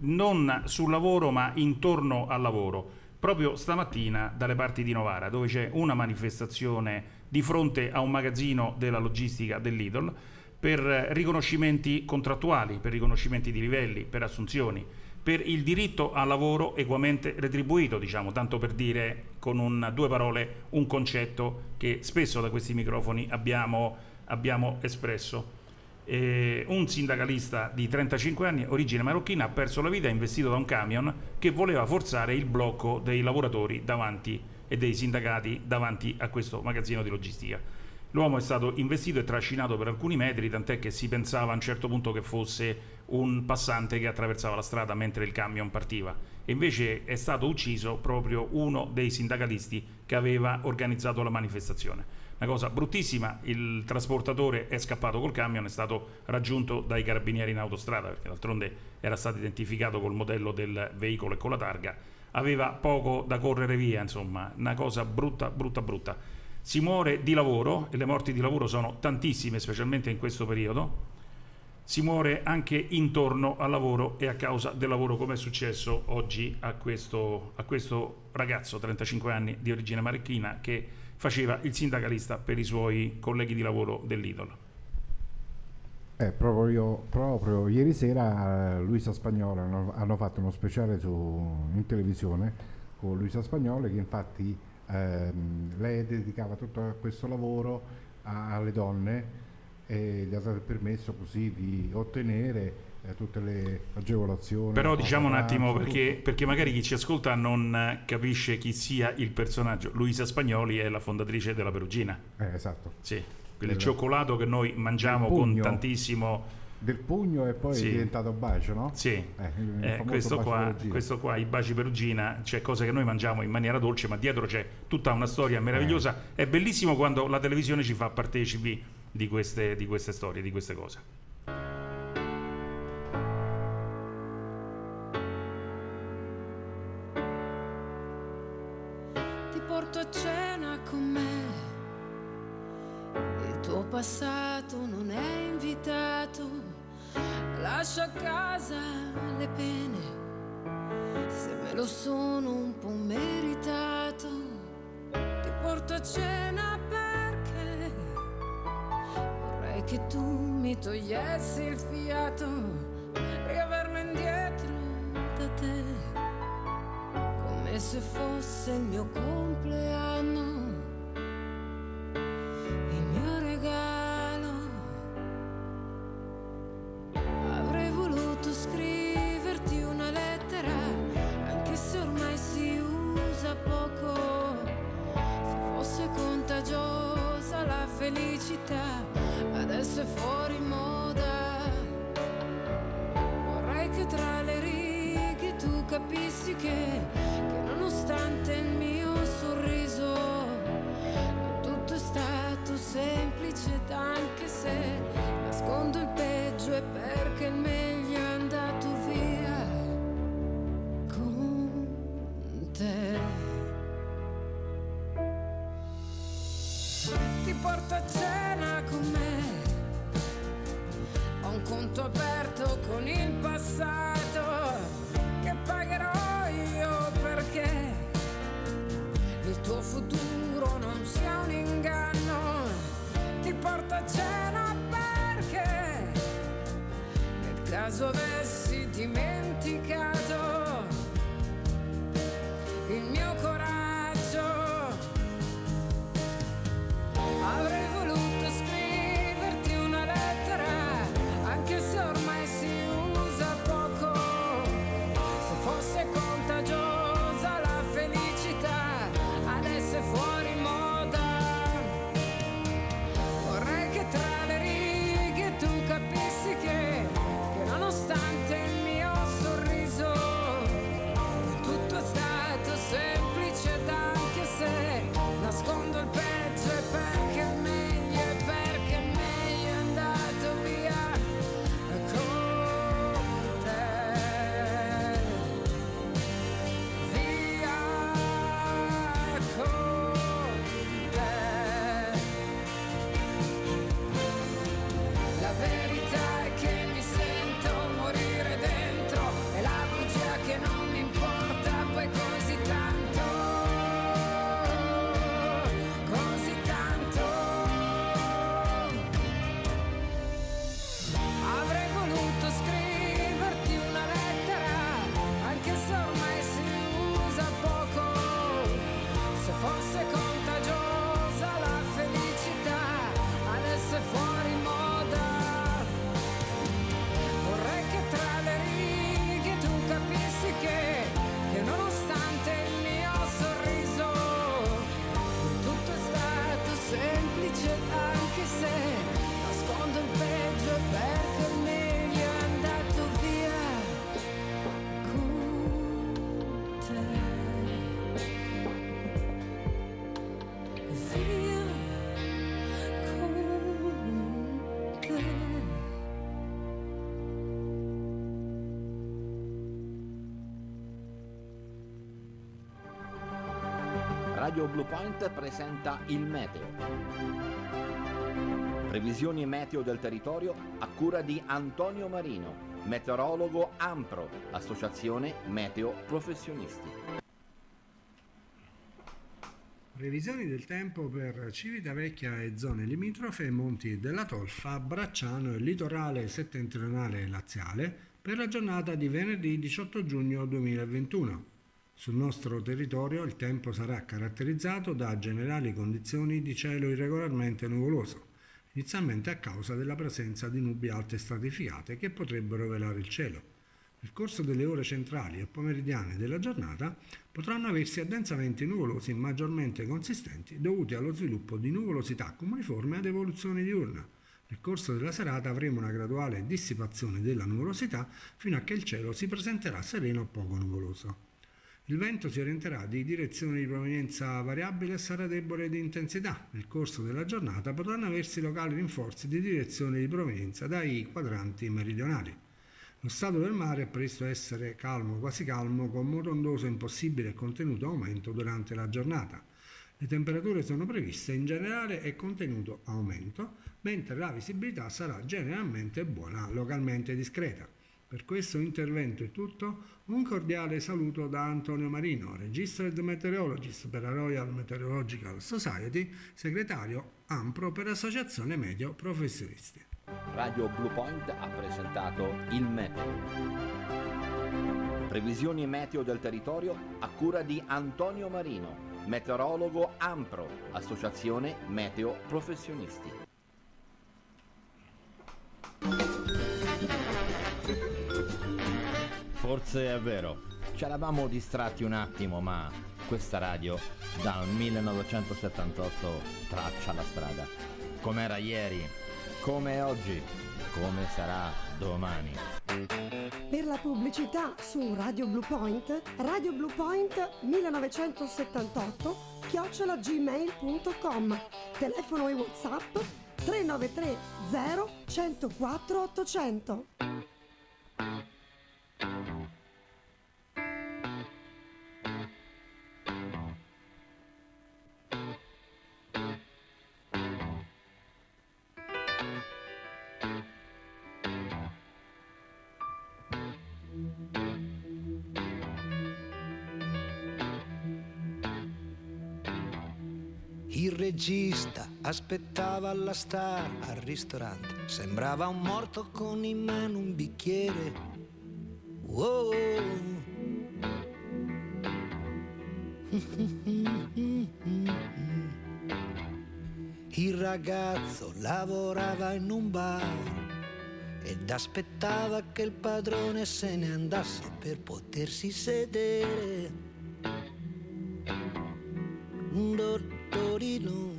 non sul lavoro ma intorno al lavoro. Proprio stamattina dalle parti di Novara, dove c'è una manifestazione di fronte a un magazzino della logistica dell'Idol per eh, riconoscimenti contrattuali, per riconoscimenti di livelli, per assunzioni, per il diritto al lavoro equamente retribuito, diciamo, tanto per dire con un- due parole un concetto che spesso da questi microfoni abbiamo, abbiamo espresso. Eh, un sindacalista di 35 anni, origine marocchina, ha perso la vita investito da un camion che voleva forzare il blocco dei lavoratori davanti e dei sindacati davanti a questo magazzino di logistica. L'uomo è stato investito e trascinato per alcuni metri, tant'è che si pensava a un certo punto che fosse un passante che attraversava la strada mentre il camion partiva. E invece è stato ucciso proprio uno dei sindacalisti che aveva organizzato la manifestazione. Una cosa bruttissima, il trasportatore è scappato col camion, è stato raggiunto dai carabinieri in autostrada, perché d'altronde era stato identificato col modello del veicolo e con la targa. Aveva poco da correre via, insomma, una cosa brutta, brutta, brutta. Si muore di lavoro, e le morti di lavoro sono tantissime, specialmente in questo periodo. Si muore anche intorno al lavoro e a causa del lavoro, come è successo oggi a questo, a questo ragazzo, 35 anni, di origine marocchina, che faceva il sindacalista per i suoi colleghi di lavoro dell'Idol. Eh, proprio, proprio ieri sera eh, Luisa Spagnola hanno, hanno fatto uno speciale su- in televisione con Luisa Spagnola che infatti ehm, lei dedicava tutto questo lavoro a- alle donne e gli ha permesso così di ottenere eh, tutte le agevolazioni. Però diciamo un pranzo, attimo perché, perché magari chi ci ascolta non eh, capisce chi sia il personaggio. Luisa Spagnoli è la fondatrice della Perugina. Eh, esatto. Sì, quel Del- cioccolato che noi mangiamo con tantissimo... Del pugno e poi Sì. è diventato bacio, no? Sì, Eh, famoso questo, qua, questo qua, i baci perugina, cioè cose che noi mangiamo in maniera dolce, ma dietro c'è tutta una storia meravigliosa. Eh. È bellissimo quando la televisione ci fa partecipi di queste, di queste storie, di queste cose. ti porto a cena con me. Il tuo passato non è invitato, lascia a casa le pene. Se me lo sono un po' meritato, ti porto a cena perché vorrei che tu mi togliessi il fiato, riaverlo indietro da te come se fosse il mio compleanno, il mio regalo. Avrei voluto scriverti una lettera, anche se ormai si usa poco. Se fosse contagiosa la felicità, capissi che, che nonostante il mio sorriso, non tutto è stato semplice, ed anche se nascondo il peggio è perché il meglio è andato via con te. Ti porto a cena con me. Ho un conto aperto con il passato Blue Point presenta il meteo. Previsioni meteo del territorio a cura di Antonio Marino, meteorologo Ampro, Associazione Meteo Professionisti. Previsioni del tempo per Civitavecchia e zone limitrofe, Monti della Tolfa, Bracciano e litorale settentrionale laziale per la giornata di venerdì 18 giugno 2021. Sul nostro territorio il tempo sarà caratterizzato da generali condizioni di cielo irregolarmente nuvoloso, inizialmente a causa della presenza di nubi alte stratificate che potrebbero velare il cielo. Nel corso delle ore centrali e pomeridiane della giornata potranno aversi addensamenti nuvolosi maggiormente consistenti dovuti allo sviluppo di nuvolosità comuniforme ad evoluzione diurna. Nel corso della serata avremo una graduale dissipazione della nuvolosità fino a che il cielo si presenterà sereno o poco nuvoloso. Il vento si orienterà di direzione di provenienza variabile e sarà debole di intensità. Nel corso della giornata potranno aversi locali rinforzi di direzione di provenienza dai quadranti meridionali. Lo stato del mare è previsto essere calmo, quasi calmo, con possibile e contenuto aumento durante la giornata. Le temperature sono previste in generale e contenuto aumento, mentre la visibilità sarà generalmente buona, localmente discreta. Per questo intervento è tutto, un cordiale saluto da Antonio Marino, Registered Meteorologist per la Royal Meteorological Society, segretario AMPRO per l'Associazione Medio Professionisti. Radio Blue Point ha presentato il meteo. Previsioni meteo del territorio a cura di Antonio Marino, meteorologo Ampro, Associazione Meteo Professionisti. Forse è vero, ci eravamo distratti un attimo, ma questa radio dal 1978 traccia la strada. Com'era ieri, come oggi, come sarà domani. Per la pubblicità su Radio Blue Point, Radio Blue Point 1978 chiocciolagmail.com Telefono e Whatsapp 393 0 104 800 Il regista aspettava la star al ristorante. Sembrava un morto con in mano un bicchiere. Il ragazzo lavorava in un bar ed aspettava che il padrone se ne andasse per potersi sedere. Dottorino.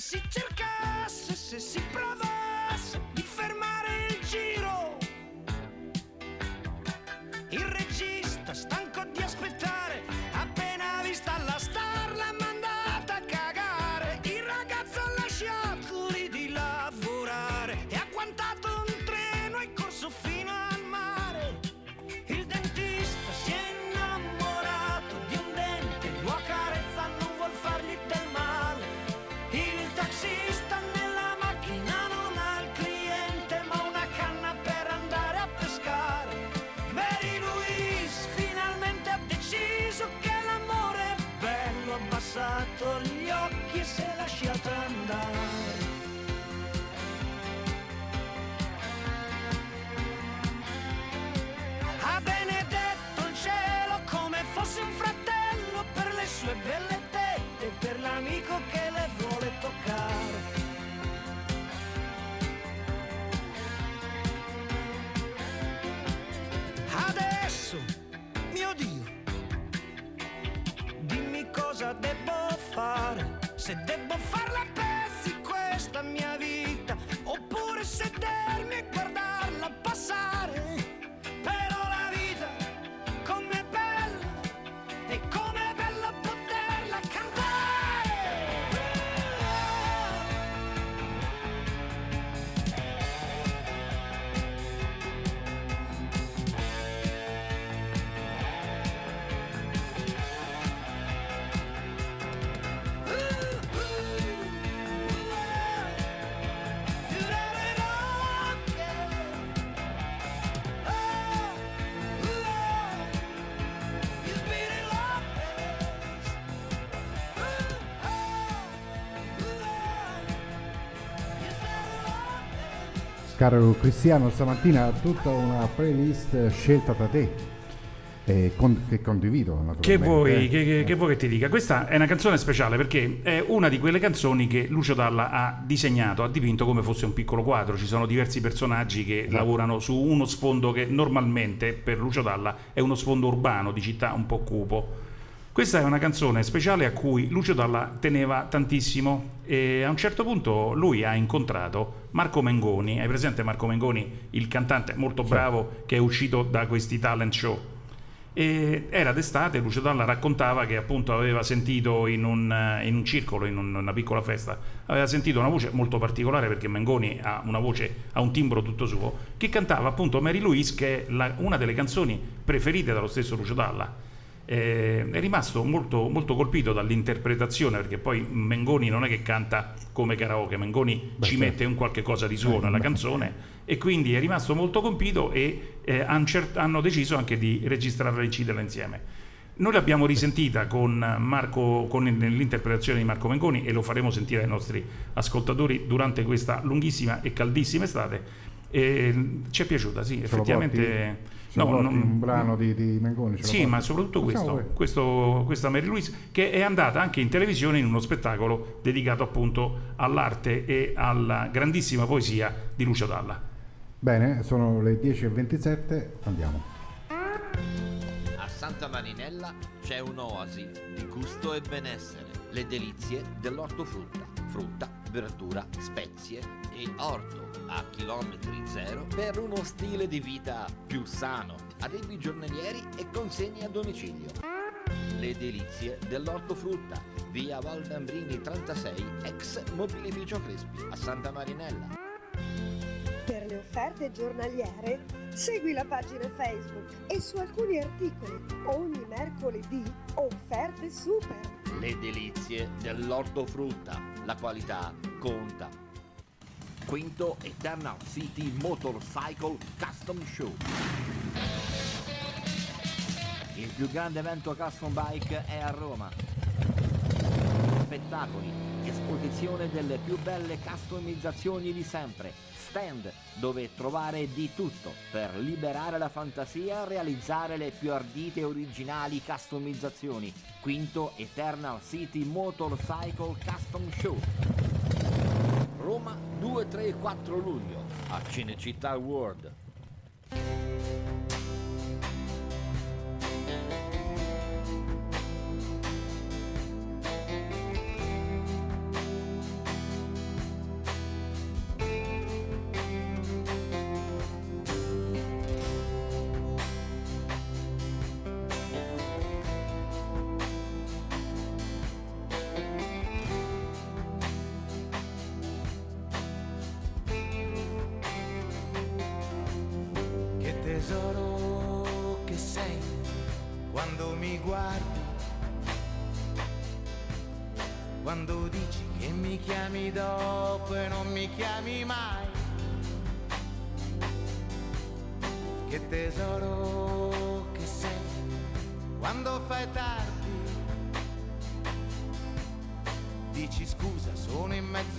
Se si cercasse, Caro Cristiano, stamattina tutta una playlist scelta da te e con- che condivido naturalmente. Che vuoi eh. che, che- che vuoi che ti dica? Questa è una canzone speciale perché è una di quelle canzoni che Lucio Dalla ha disegnato, ha dipinto come fosse un piccolo quadro. Ci sono diversi personaggi che Esatto. lavorano su uno sfondo che normalmente per Lucio Dalla è uno sfondo urbano di città un po' cupo. Questa è una canzone speciale a cui Lucio Dalla teneva tantissimo e a un certo punto lui ha incontrato Marco Mengoni. Hai presente Marco Mengoni, il cantante molto bravo che è uscito da questi talent show? E era d'estate, Lucio Dalla raccontava che appunto aveva sentito in un, in un circolo, in un- una piccola festa, aveva sentito una voce molto particolare perché Mengoni ha una voce, ha un timbro tutto suo, che cantava appunto Mary Louise, che è la- una delle canzoni preferite dallo stesso Lucio Dalla. Eh, è rimasto molto, molto colpito dall'interpretazione perché poi Mengoni non è che canta come karaoke, Mengoni ci certo. mette un qualche cosa di suo Eh, nella beh. canzone e quindi è rimasto molto colpito e eh, han cer- hanno deciso anche di registrarla e inciderla insieme. Noi l'abbiamo risentita con Marco, con l'interpretazione di Marco Mengoni e lo faremo sentire ai nostri ascoltatori durante questa lunghissima e caldissima estate. E ci è piaciuta, sì, Ce effettivamente. Lo porti un brano di, di Mengoni? Sì, ma soprattutto questo, questo- questa Mary Louise che è andata anche in televisione in uno spettacolo dedicato appunto all'arte e alla grandissima poesia di Lucio Dalla. Bene, sono le 10.27, andiamo. A Santa Marinella c'è un'oasi di gusto e benessere, le delizie dell'ortofrutta, frutta, verdura, spezie e orto a chilometri zero per uno stile di vita più sano, arrivi giornalieri e consegne a domicilio. Le delizie dell'ortofrutta, via Valdambrini 36, ex mobilificio Crespi, a Santa Marinella. Per le offerte giornaliere segui la pagina Facebook e su alcuni articoli ogni mercoledì offerte super. Le delizie dell'ortofrutta, la qualità conta. Quinto Eternal City Motorcycle Custom Show. Il più grande evento custom bike è a Roma. Spettacoli, esposizione delle più belle customizzazioni di sempre, stand dove trovare di tutto per liberare la fantasia e realizzare le più ardite e originali customizzazioni. Quinto Eternal City Motorcycle Custom Show. Roma 2, 3 e 4 luglio a Cinecittà World.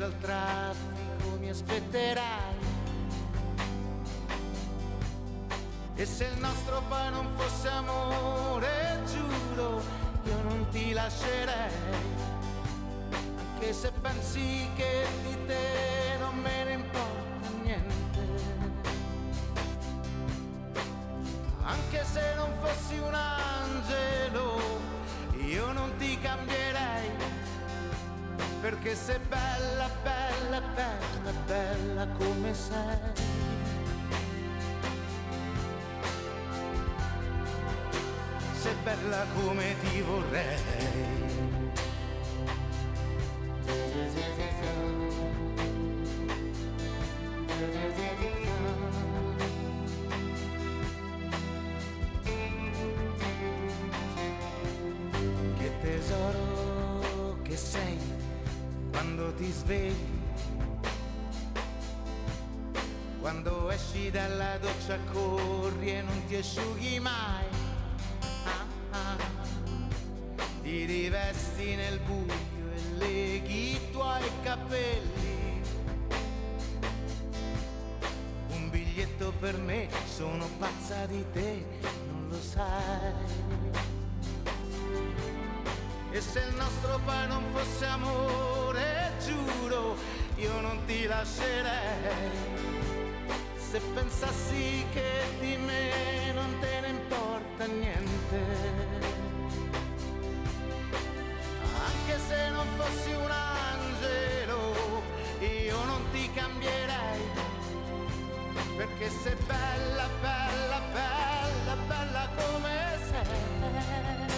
Mezzo al traffico, mi aspetterai. E se il nostro poi non fosse amore, giuro, io non ti lascerei. Anche se pensi che di te non me ne importa perché sei bella, bella, bella, bella come sei. Sei bella come ti vorrei. Doccia corri e non ti asciughi mai. Ah, ah. Ti rivesti nel buio e leghi i tuoi capelli. Un biglietto per me, sono pazza di te, non lo sai. E se il nostro poi non fosse amore, giuro, io non ti lascerei. Se pensassi che di me non te ne importa niente. Anche se non fossi un angelo, io non ti cambierei. Perché sei bella, bella, bella, bella come sei.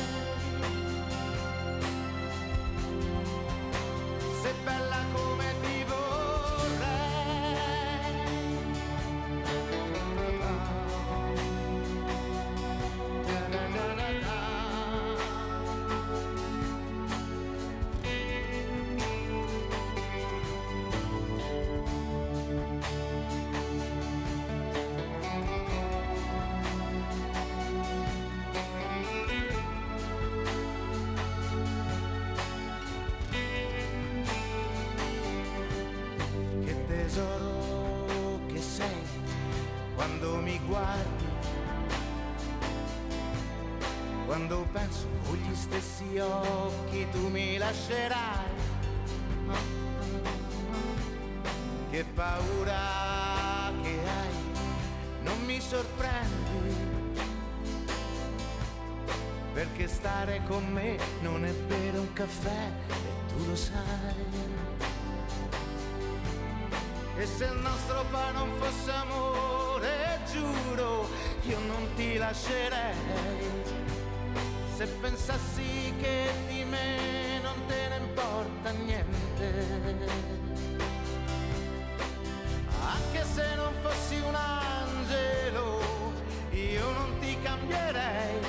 Stessi occhi tu mi lascerai. Che paura che hai, non mi sorprendi. Perché stare con me non è bere un caffè e tu lo sai. E se il nostro poi non fosse amore, giuro, io non ti lascerei. Se pensassi che di me non te ne importa niente. Anche se non fossi un angelo, io non ti cambierei.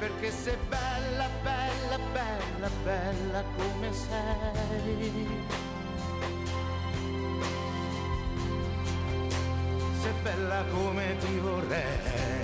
Perché sei bella, bella, bella, bella come sei. sei bella come ti vorrei.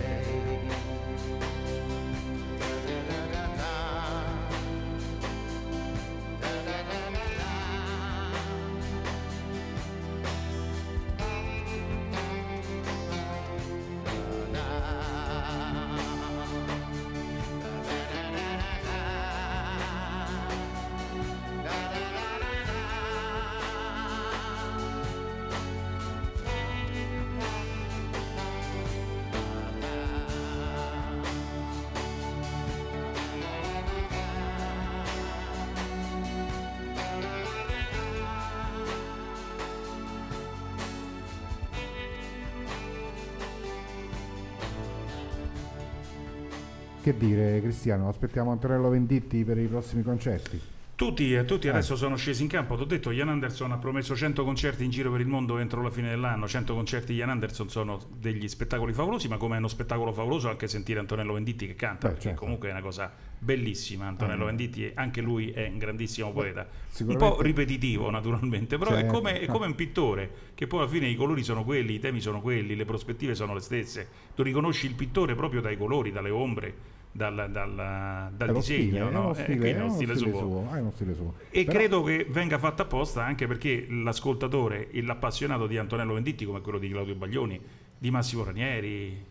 Che dire, Cristiano? Aspettiamo Antonello Venditti per i prossimi concerti. Tutti, eh, tutti Eh. adesso sono scesi in campo. Ti ho detto, Ian Anderson ha promesso 100 concerti in giro per il mondo entro la fine dell'anno. 100 concerti di Ian Anderson sono degli spettacoli favolosi, ma come è uno spettacolo favoloso anche sentire Antonello Venditti che canta, Beh, perché certo. comunque è una cosa bellissima. Antonello Ah. Venditti, anche lui è un grandissimo poeta. Un po' ripetitivo, naturalmente, però è, Certo. come, è come un pittore, che poi alla fine i colori sono quelli, i temi sono quelli, le prospettive sono le stesse. Tu riconosci il pittore proprio dai colori, dalle ombre, dal, dal- dal disegno. stile, è no? Eh, stile, è uno stile suo, è uno stile suo. e Però- credo che venga fatta apposta anche perché l'ascoltatore e l'appassionato di Antonello Venditti, come quello di Claudio Baglioni, di Massimo Ranieri,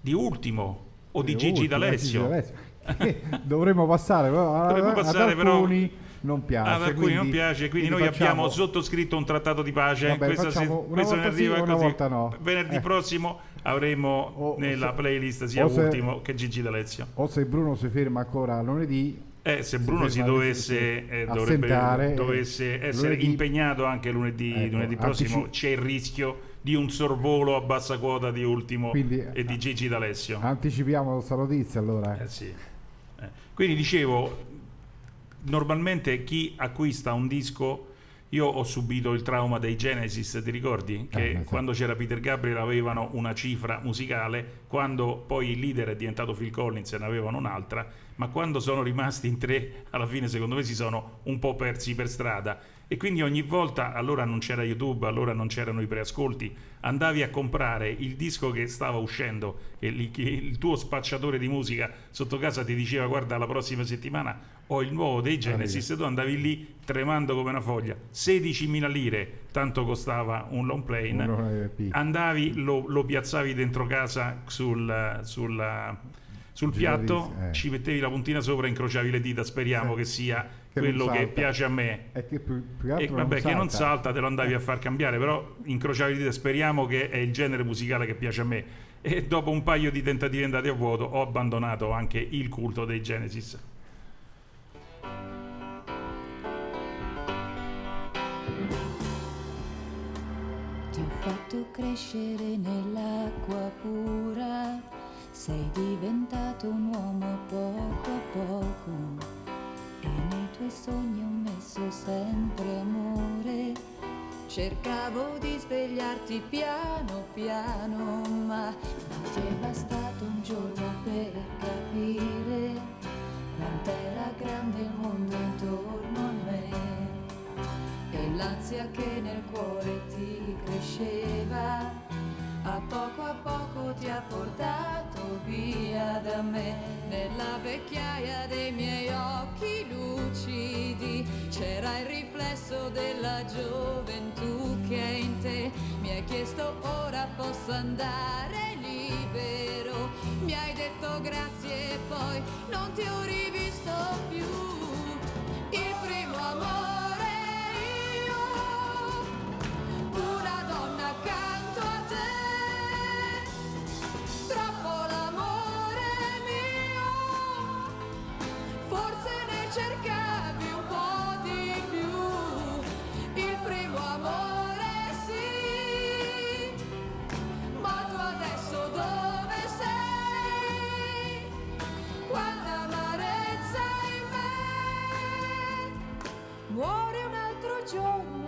di Ultimo o di Eh, Gigi ultimo, D'Alessio, Gigi D'Alessio, dovremmo passare, però a- Dovremmo ad passare, però- alcuni non piace. alcuni quindi- non piace, quindi, noi facciamo- abbiamo sottoscritto un trattato di pace. Vabbè, questa se- questo ne sì, arriva una così. volta no. Venerdì Eh. prossimo avremo nella se- playlist sia o se- Ultimo che Gigi D'Alessio. O se Bruno si ferma ancora lunedì, Eh, se Bruno si ferma dovesse, eh, sì, dovrebbe- assentare, eh, dovesse essere lunedì- impegnato anche lunedì, Ecco, lunedì prossimo, anticipo- c'è il rischio di un sorvolo a bassa quota di Ultimo Quindi- e di Gigi D'Alessio. Anticipiamo questa notizia allora. Eh sì. Eh, Quindi dicevo, normalmente chi acquista un disco, io ho subito il trauma dei Genesis, ti ricordi? Che Eh, sì. quando c'era Peter Gabriel avevano una cifra musicale, quando poi il leader è diventato Phil Collins e ne avevano un'altra, ma quando sono rimasti in tre, alla fine secondo me si sono un po' persi per strada. E quindi ogni volta, allora non c'era YouTube, allora non c'erano i preascolti, andavi a comprare il disco che stava uscendo e che il tuo spacciatore di musica sotto casa ti diceva guarda la prossima settimana ho il nuovo dei Genesis e tu andavi lì tremando come una foglia 16.000 lire tanto costava un long plane andavi lo, lo piazzavi dentro casa sul, sul- sul piatto eh. ci mettevi la puntina sopra e incrociavi le dita speriamo che sia Che non quello che piace a me È che più, più e vabbè, che non salta. salta te lo andavi a far cambiare, però incrociavi le dita, speriamo che è il genere musicale che piace a me. E dopo un paio di tentativi andati a vuoto ho abbandonato anche il culto dei Genesis. Fatto crescere nell'acqua pura, sei diventato un uomo poco a poco e nei tuoi sogni ho messo sempre amore. Cercavo di svegliarti piano piano, ma non ti è bastato un giorno per capire quant'era grande il mondo intorno a l'ansia che nel cuore ti cresceva a poco a poco ti ha portato via da me. Nella vecchiaia dei miei occhi lucidi c'era il riflesso della gioventù che è in te mi hai chiesto ora posso andare libero? Mi hai detto grazie e poi non ti ho rivisto più. Il primo amore donna accanto a te. Troppo l'amore mio forse ne cercavi un po' di più. Il primo amore sì ma tu adesso dove sei? Quanta amarezza in me. Muore un altro giorno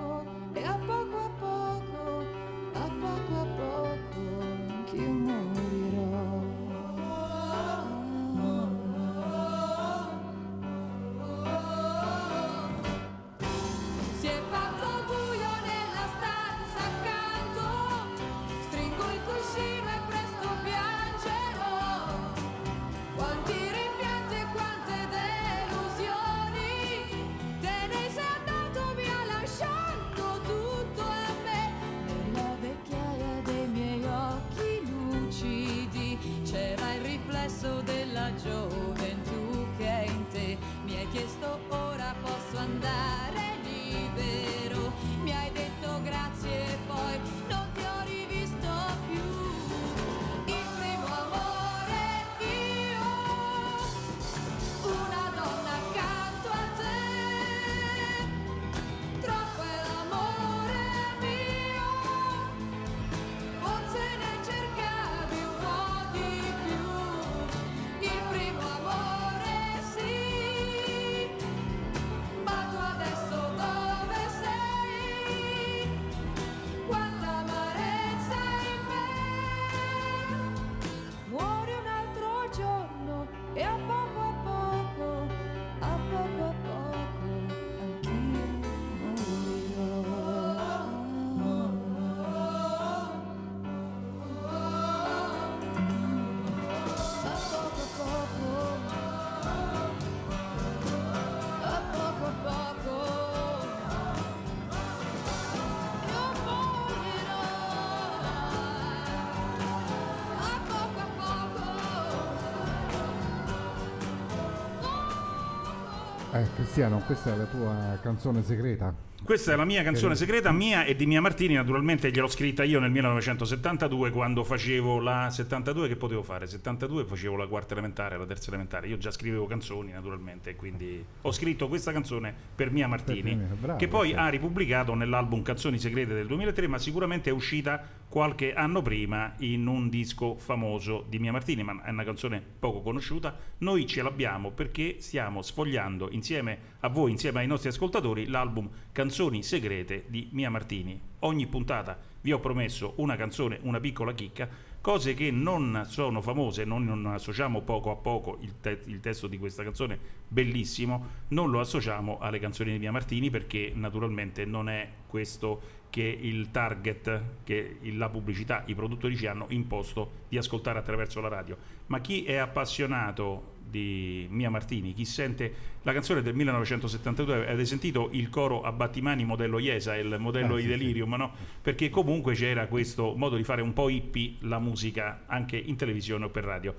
Eh, Cristiano, questa è la tua canzone segreta? Questa è la mia canzone segreta, mia e di Mia Martini, naturalmente gliel'ho scritta io nel 1972 quando facevo la 72 che potevo fare? 72 facevo la quarta elementare, la terza elementare. Io già scrivevo canzoni naturalmente, quindi ho scritto questa canzone per Mia Martini, Per Mia, bravo, che poi sì. ha ripubblicato nell'album Canzoni segrete del 2003, ma sicuramente è uscita qualche anno prima in un disco famoso di Mia Martini, ma è una canzone poco conosciuta. Noi ce l'abbiamo perché stiamo sfogliando insieme a voi, insieme ai nostri ascoltatori, l'album Canzoni segrete di Mia Martini. Ogni puntata vi ho promesso una canzone, una piccola chicca, cose che non sono famose, non, non associamo poco a poco il, te- il testo di questa canzone, bellissimo, non lo associamo alle canzoni di Mia Martini perché naturalmente non è questo che il target, che la pubblicità, i produttori ci hanno imposto di ascoltare attraverso la radio. Ma chi è appassionato di Mia Martini, chi sente la canzone del 1972, avete sentito il coro a battimani modello Iesa, il modello Ah, sì, sì. Delirium, no? Perché comunque c'era questo modo di fare un po' hippie la musica anche in televisione o per radio.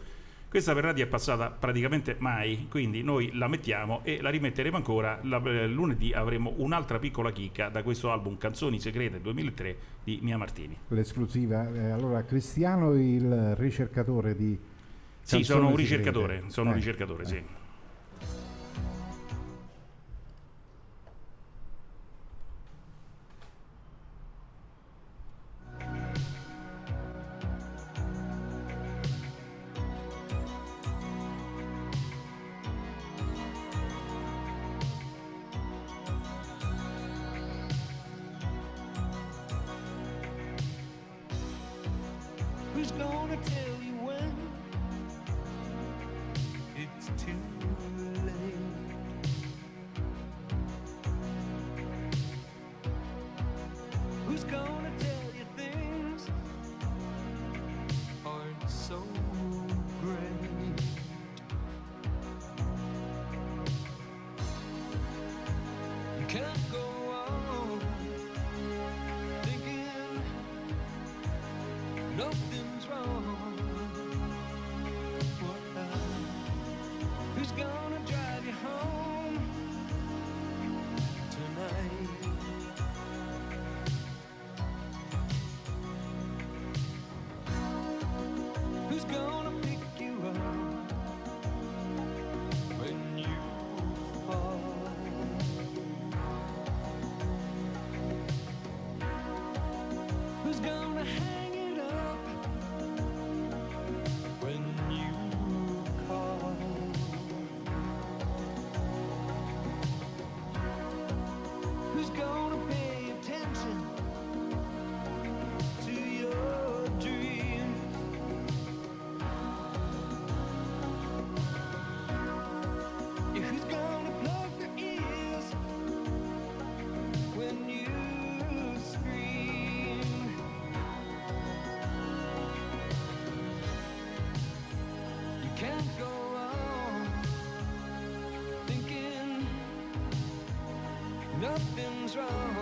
Questa per radio è passata praticamente mai, quindi noi la mettiamo e la rimetteremo ancora. La- eh, lunedì avremo un'altra piccola chicca da questo album Canzoni Segrete 2003 di Mia Martini. L'esclusiva. eh, allora, Cristiano, il ricercatore di... Sì, sono un segrete. ricercatore, sono un Eh, ricercatore, sì. Wrong.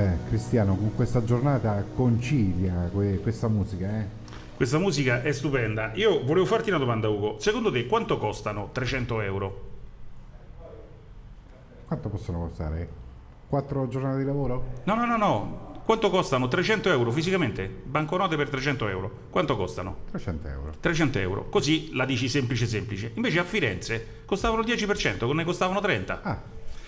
Eh, Cristiano, con questa giornata concilia que- questa musica, eh? Questa musica è stupenda. Io volevo farti una domanda, Ugo. Secondo te quanto costano 300 euro? Quanto possono costare? Quattro giornate di lavoro? No, no, no, no. Quanto costano 300 euro fisicamente? Banconote per 300 euro. Quanto costano? 300 euro. 300 euro. Così la dici semplice semplice. Invece a Firenze costavano il 10%, non ne costavano 30. Ah,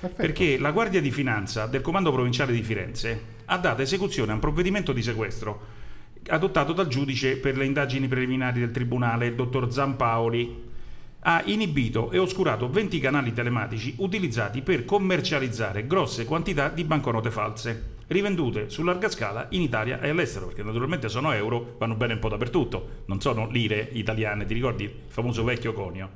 Perché la Guardia di Finanza del Comando Provinciale di Firenze ha dato esecuzione a un provvedimento di sequestro adottato dal giudice per le indagini preliminari del Tribunale, il dottor Zampaoli. Ha inibito e oscurato 20 canali telematici utilizzati per commercializzare grosse quantità di banconote false, rivendute su larga scala in Italia e all'estero, perché naturalmente sono euro, vanno bene un po' dappertutto, non sono lire italiane, ti ricordi il famoso vecchio conio?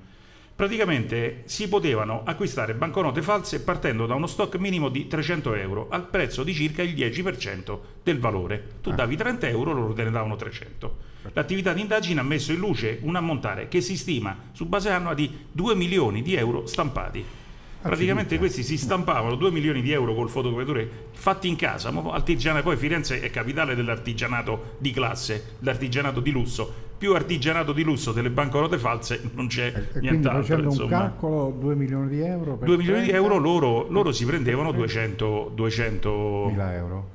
Praticamente si potevano acquistare banconote false partendo da uno stock minimo di 300 euro al prezzo di circa il 10% del valore. Tu davi 30 euro, loro te ne davano 300. L'attività di indagine ha messo in luce un ammontare che si stima su base annua di 2 milioni di euro stampati. Praticamente questi si stampavano 2 milioni di euro col fotocopiatore fatti in casa, artigiana- poi Firenze è capitale dell'artigianato di classe, l'artigianato di lusso. Più artigianato di lusso delle banconote false non c'è E quindi nient'altro. facendo un insomma. calcolo, 2 milioni di euro per 2 milioni di 30? euro loro, loro si prendevano 200, 200 1000 euro.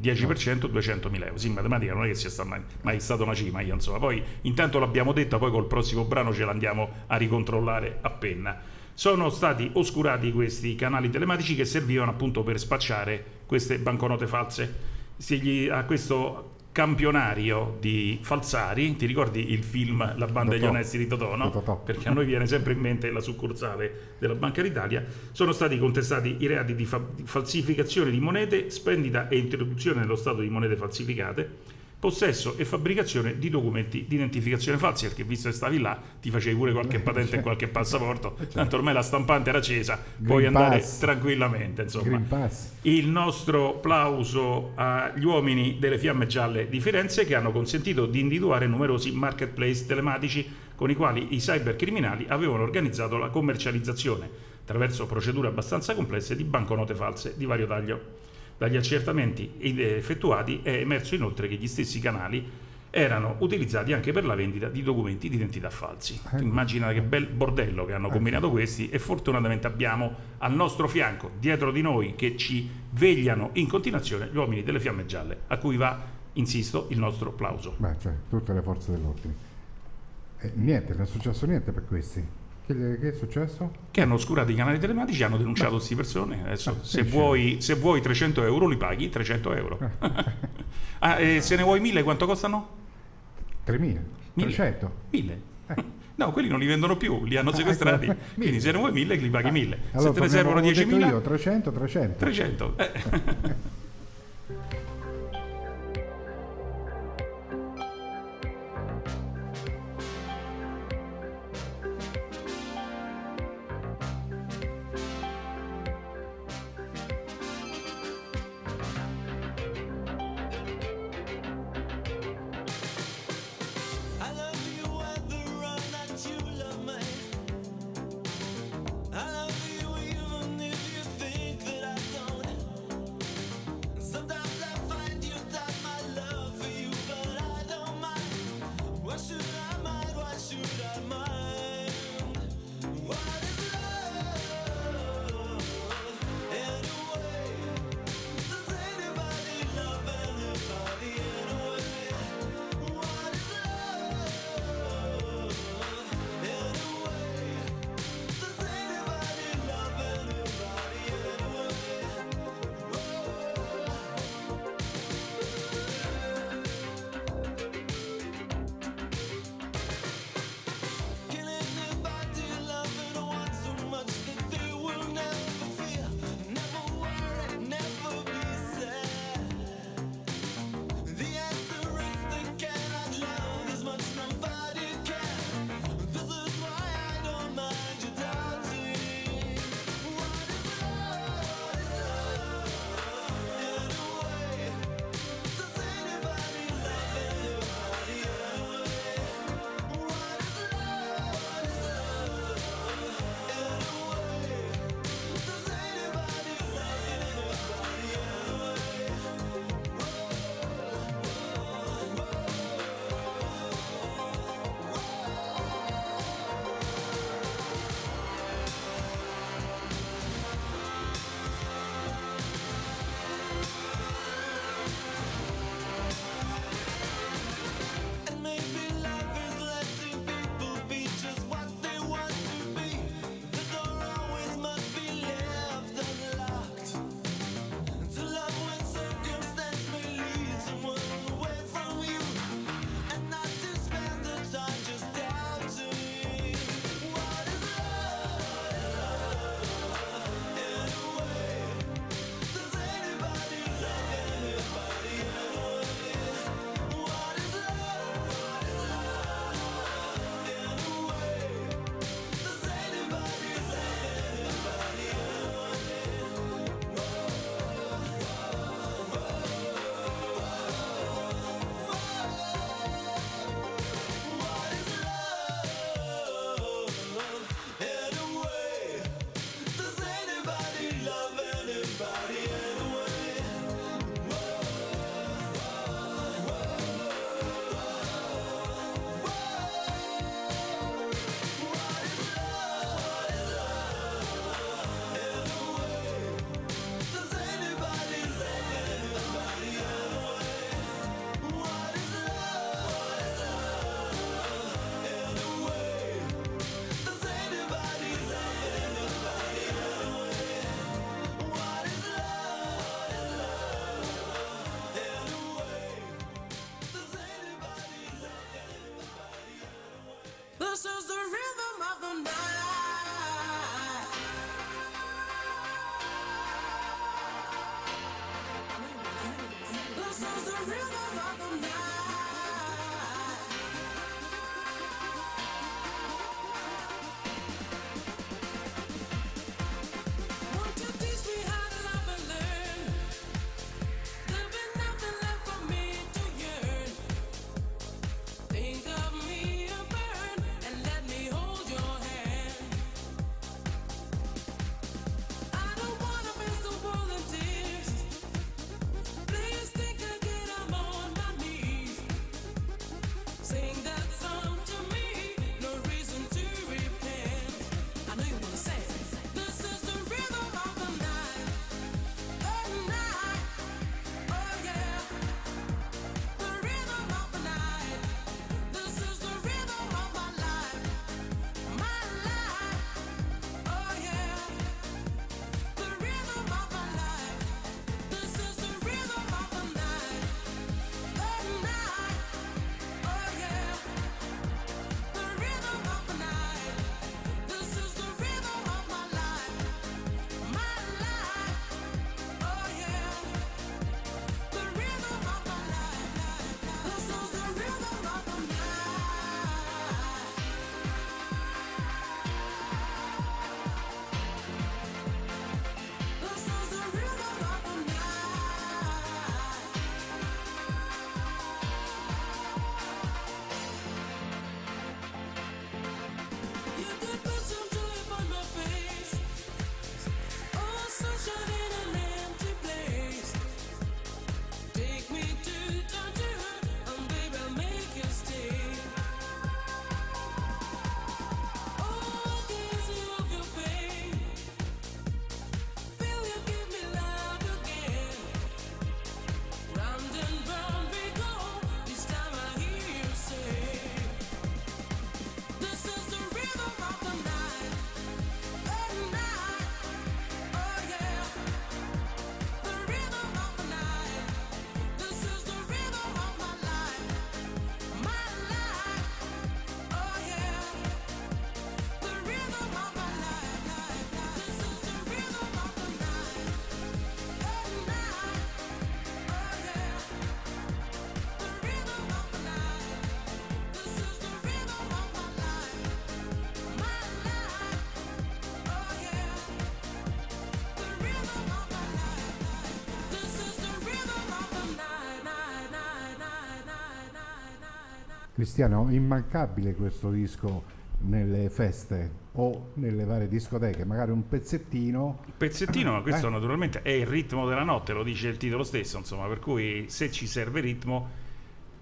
10% 200 mila euro. Sì, in matematica non è che sia stata mai, mai stata una cima, io insomma. Poi intanto l'abbiamo detta, poi col prossimo brano ce l'andiamo a ricontrollare a penna. Sono stati oscurati questi canali telematici che servivano appunto per spacciare queste banconote false. Se gli- a questo campionario di falsari, ti ricordi il film La banda degli onesti di Totò, no? Totò. Perché a noi viene sempre in mente la succursale della Banca d'Italia. Sono stati contestati i reati di, fa- di falsificazione di monete, spendita e introduzione nello stato di monete falsificate, possesso e fabbricazione di documenti di identificazione falsi, perché visto che stavi là ti facevi pure qualche patente e qualche passaporto, tanto ormai la stampante era accesa, puoi Green andare Pass. tranquillamente. Insomma. Pass. Il nostro plauso agli uomini delle Fiamme Gialle di Firenze che hanno consentito di individuare numerosi marketplace telematici con i quali i cybercriminali avevano organizzato la commercializzazione, attraverso procedure abbastanza complesse, di banconote false di vario taglio. Dagli accertamenti effettuati è emerso inoltre che gli stessi canali erano utilizzati anche per la vendita di documenti di identità falsi. Tu Immagina che bel bordello che hanno combinato questi e fortunatamente abbiamo al nostro fianco, dietro di noi, che ci vegliano in continuazione gli uomini delle fiamme gialle, a cui va, insisto, il nostro plauso. Beh, cioè, tutte le forze dell'ordine. E niente, non è successo niente per questi. Che, che è successo? Che hanno oscurato i canali telematici, hanno denunciato queste persone. Adesso, Ah, se, vuoi, se vuoi 300 euro, li paghi 300 euro. ah, e se ne vuoi 1000, quanto costano? 3.000? 300? 1000. No, quelli non li vendono più, li hanno sequestrati. ecco, Quindi se ne vuoi 1000, li paghi 1000. Allora, se te ne servono come ho detto 10.000, io, 300, 300. 300. Eh. Brazil. Cristiano, immancabile questo disco nelle feste o nelle varie discoteche, magari un pezzettino. Pezzettino, ma questo Eh? naturalmente è il ritmo della notte, lo dice il titolo stesso, insomma, per cui se ci serve ritmo,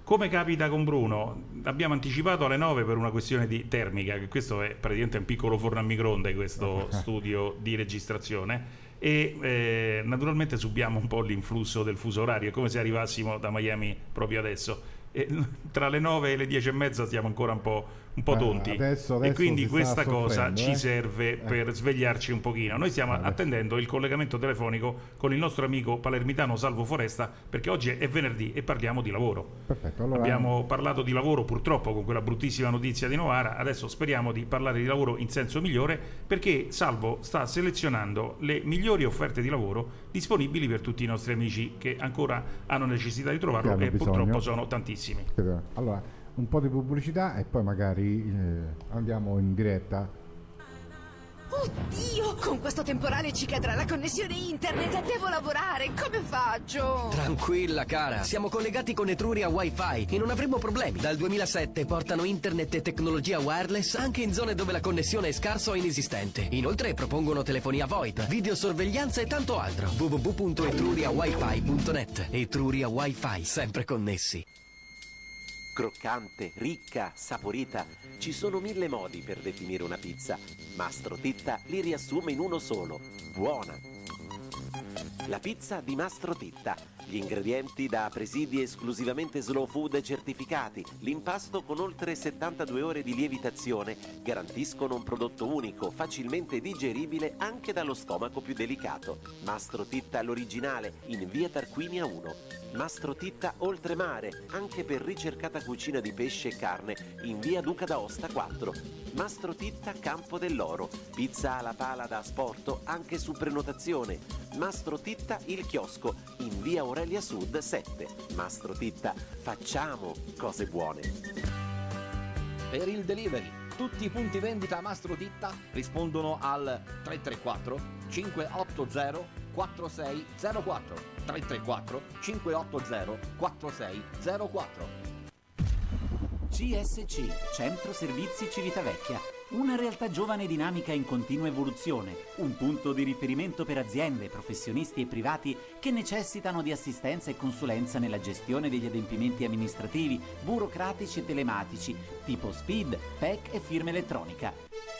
come capita con Bruno, abbiamo anticipato alle 9 per una questione di termica, che questo è praticamente un piccolo forno a microonde, questo studio di registrazione, e eh, naturalmente subiamo un po' l'influsso del fuso orario, è come se arrivassimo da Miami proprio adesso. E tra le 9 e le 10 e mezza siamo ancora un po', un po' Ah, tonti adesso- e adesso quindi si sta questa cosa soffrendo, ci eh? serve Eh. per svegliarci un pochino. Noi stiamo attendendo il collegamento telefonico con il nostro amico palermitano Salvo Foresta perché oggi è venerdì e parliamo di lavoro. Perfetto, allora Abbiamo parlato di lavoro purtroppo con quella bruttissima notizia di Novara, adesso speriamo di parlare di lavoro in senso migliore perché Salvo sta selezionando le migliori offerte di lavoro disponibili per tutti i nostri amici che ancora hanno necessità di trovarlo e bisogno. purtroppo sono tantissimi. Allora, un po' di pubblicità e poi magari eh, andiamo in diretta. Oddio, con questo temporale ci cadrà la connessione internet e devo lavorare. Come faccio? Tranquilla cara, siamo collegati con Etruria Wi-Fi e non avremo problemi. Dal 2007 portano internet e tecnologia wireless anche in zone dove la connessione è scarsa o inesistente. Inoltre propongono telefonia VoIP, videosorveglianza e tanto altro. www.etruriawifi.net Etruria Wi-Fi, sempre connessi. Croccante, ricca, saporita. Ci sono mille modi per definire una pizza. Mastro Titta li riassume in uno solo. Buona. La pizza di Mastro Titta. Gli ingredienti da presidi esclusivamente slow food certificati. L'impasto con oltre 72 ore di lievitazione garantiscono un prodotto unico, facilmente digeribile anche dallo stomaco più delicato. Mastro Titta l'originale in via Tarquinia 1. Mastro Titta Oltremare, anche per ricercata cucina di pesce e carne, in via Duca d'Aosta 4. Mastro Titta Campo dell'Oro, pizza alla pala da asporto anche su prenotazione. Mastro Titta Il Chiosco, in via Aurelia Sud 7. Mastro Titta, facciamo cose buone. Per il delivery, tutti i punti vendita Mastro Ditta rispondono al 334 580 4604 334 580 4604 CSC, Centro Servizi Civitavecchia, una realtà giovane e dinamica in continua evoluzione, un punto di riferimento per aziende, professionisti e privati che necessitano di assistenza e consulenza nella gestione degli adempimenti amministrativi, burocratici e telematici, tipo SPID, PEC e firma elettronica.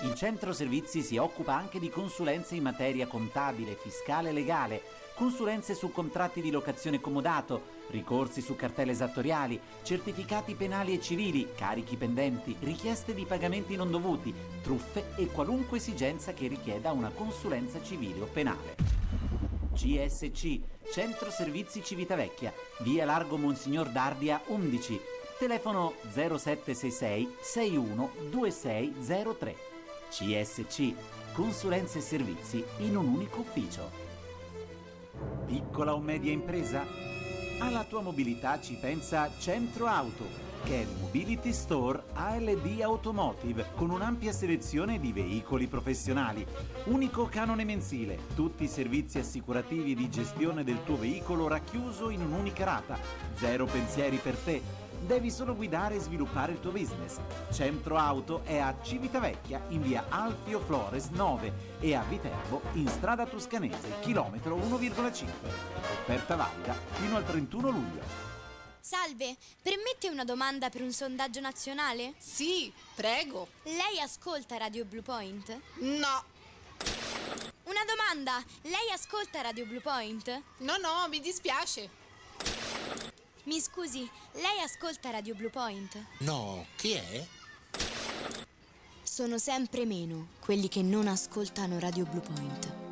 Il Centro Servizi si occupa anche di consulenze in materia contabile, fiscale e legale, consulenze su contratti di locazione comodato, ricorsi su cartelle esattoriali, certificati penali e civili, carichi pendenti, richieste di pagamenti non dovuti, truffe e qualunque esigenza che richieda una consulenza civile o penale. CSC, Centro Servizi Civitavecchia, via Largo Monsignor Dardia 11, telefono 0766 61 2603. CSC, consulenze e servizi in un unico ufficio. Piccola o media impresa? Alla tua mobilità ci pensa Centro Auto, che è il Mobility Store ALD Automotive, con un'ampia selezione di veicoli professionali. Unico canone mensile, tutti i servizi assicurativi di gestione del tuo veicolo racchiuso in un'unica rata. Zero pensieri per te. Devi solo guidare e sviluppare il tuo business. Centro Auto è a Civitavecchia in via Alfio Flores 9 e a Viterbo in strada toscanese, chilometro 1,5. Offerta valida fino al 31 luglio. Salve, permette una domanda per un sondaggio nazionale? Sì, prego. Lei ascolta Radio Blue Point? No. Una domanda, lei ascolta Radio Blue Point? No, no, mi dispiace. Mi scusi, lei ascolta Radio Blue Point? No, chi è? Sono sempre meno quelli che non ascoltano Radio Blue Point.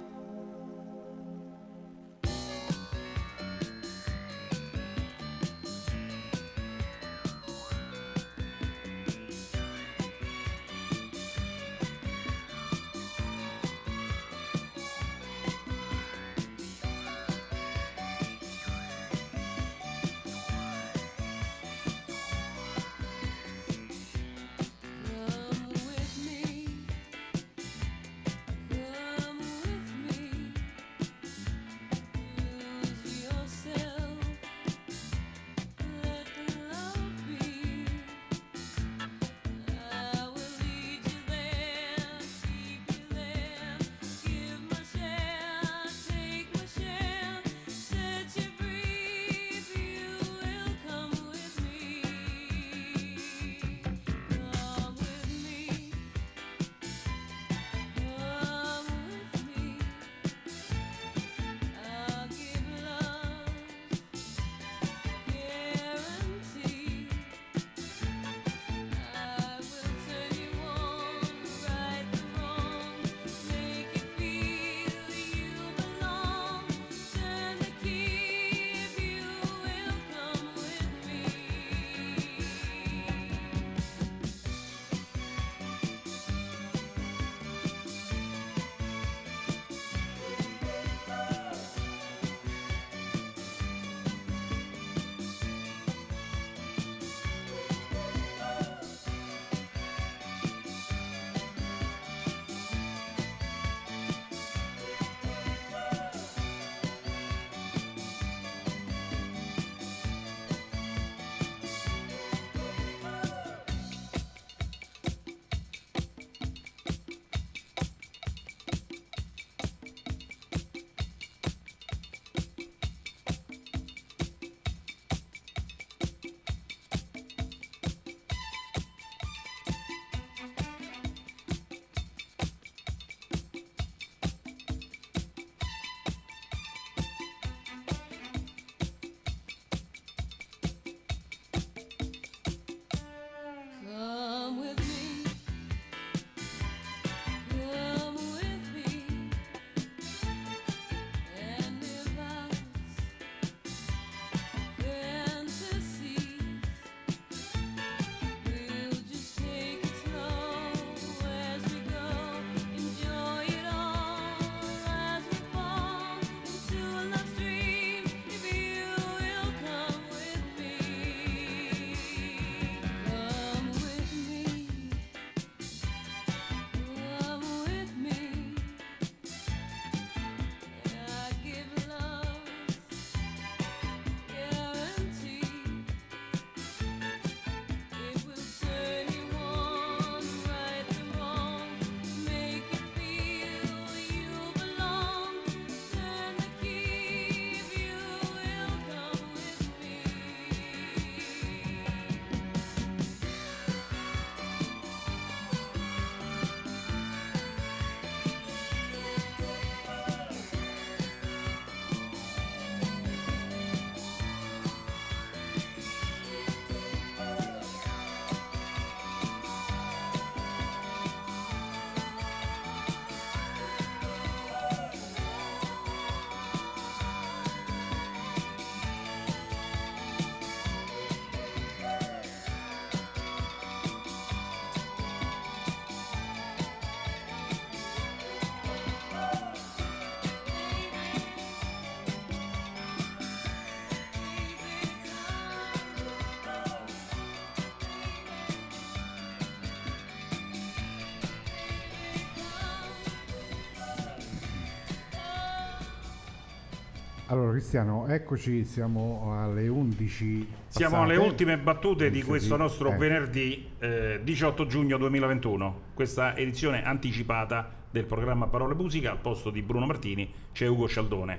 Allora Cristiano, eccoci, siamo alle 11. Siamo passate. alle ultime battute di questo nostro eh. venerdì eh, 18 giugno 2021. Questa edizione anticipata del programma Parole Musica. Al posto di Bruno Martini c'è Ugo Scialdone,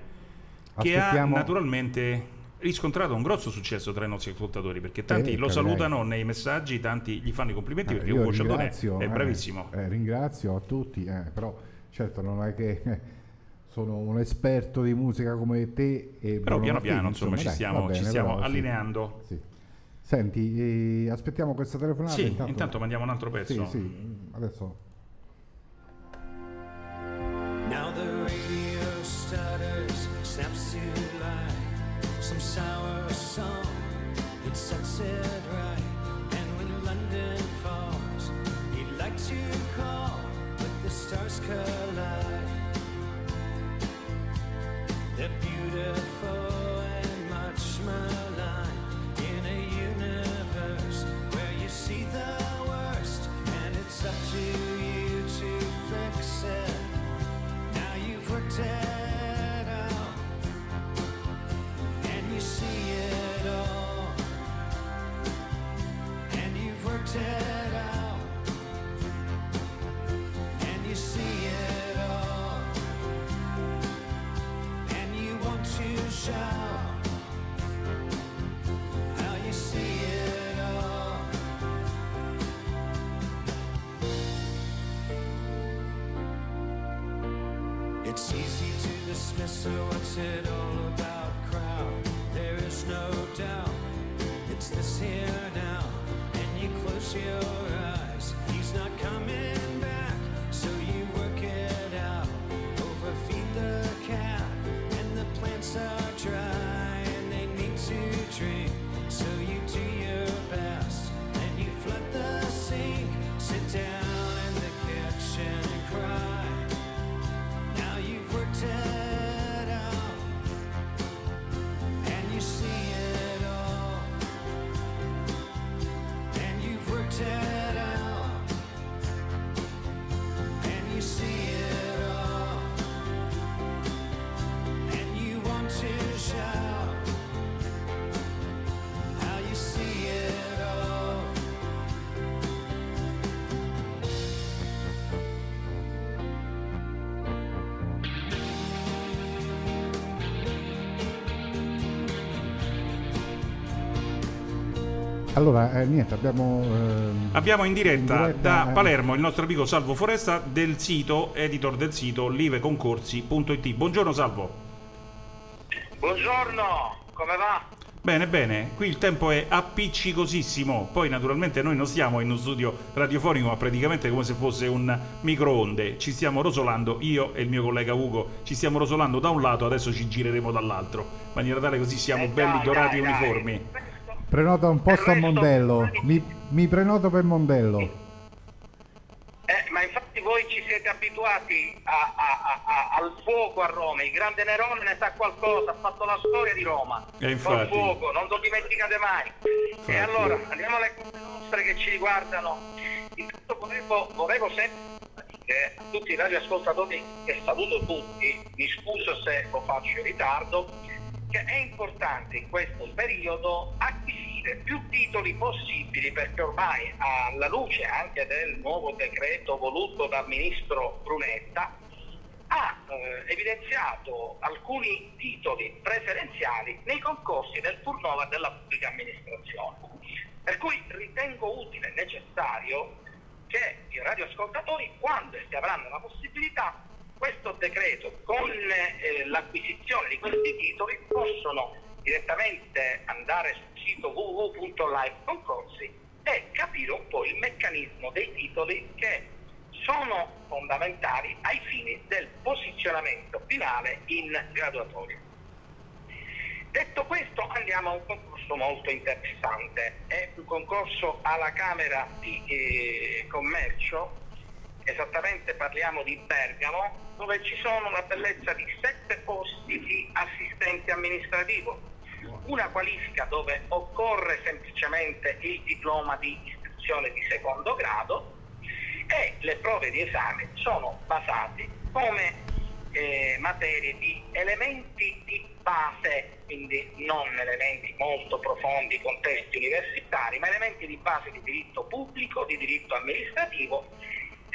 che ha Aspettiamo- naturalmente riscontrato un grosso successo tra i nostri ascoltatori perché tanti Eh, lo capirai. salutano nei messaggi, tanti gli fanno i complimenti Eh, perché Ugo Scialdone è eh, bravissimo. eh, ringrazio a tutti, eh, però certo non è che eh, sono un esperto di musica come te. E Però Bruno piano Martini, piano insomma, ci dai, stiamo, va bene, ci stiamo sì. allineando. Sì. Senti, eh, aspettiamo questa telefonata. Sì, intanto mandiamo un altro pezzo. Sì, sì, adesso allora eh, niente, abbiamo ehm, Abbiamo in diretta, in diretta, da eh, Palermo il nostro amico Salvo Foresta del sito, editor del sito liveconcorsi.it. Buongiorno Salvo. Buongiorno, come va? Bene, bene, qui il tempo è appiccicosissimo, poi naturalmente noi non stiamo in uno studio radiofonico, ma praticamente come se fosse un microonde, ci stiamo rosolando, io e il mio collega Ugo, ci stiamo rosolando da un lato, adesso ci gireremo dall'altro, in maniera tale così siamo belli dai, dorati e dai, dai. Prenota un posto a Mondello. Mi, mi prenoto per Mondello. Eh, ma infatti voi ci siete abituati a- a- a- a- al fuoco a Roma, il grande Nerone ne sa qualcosa, ha fatto la storia di Roma. E Col infatti. fuoco, non lo dimenticate mai. E allora andiamo alle cose nostre che ci riguardano. Intanto volevo, volevo sempre dire a tutti i radioascoltatori che saluto tutti, mi scuso se lo faccio in ritardo, che è importante in questo periodo acquisire più titoli possibili perché ormai alla luce anche del nuovo decreto voluto dal ministro Brunetta ha eh, evidenziato alcuni titoli preferenziali nei concorsi del turnover della pubblica amministrazione. Per cui ritengo utile e necessario che i radioascoltatori, quando essi avranno la possibilità, questo decreto con eh, l'acquisizione di questi titoli possono direttamente andare sul sito www.liveconcorsi e capire un po' il meccanismo dei titoli che sono fondamentali ai fini del posizionamento finale in graduatoria. Detto questo andiamo a un concorso molto interessante, è un concorso alla Camera di eh, Commercio, esattamente parliamo di Bergamo, dove ci sono una bellezza di sette posti di assistente amministrativo, una qualifica dove occorre semplicemente il diploma di istruzione di secondo grado e le prove di esame sono basate come eh, materie di elementi di base, quindi non elementi molto profondi, contesti universitari, ma elementi di base di diritto pubblico, di diritto amministrativo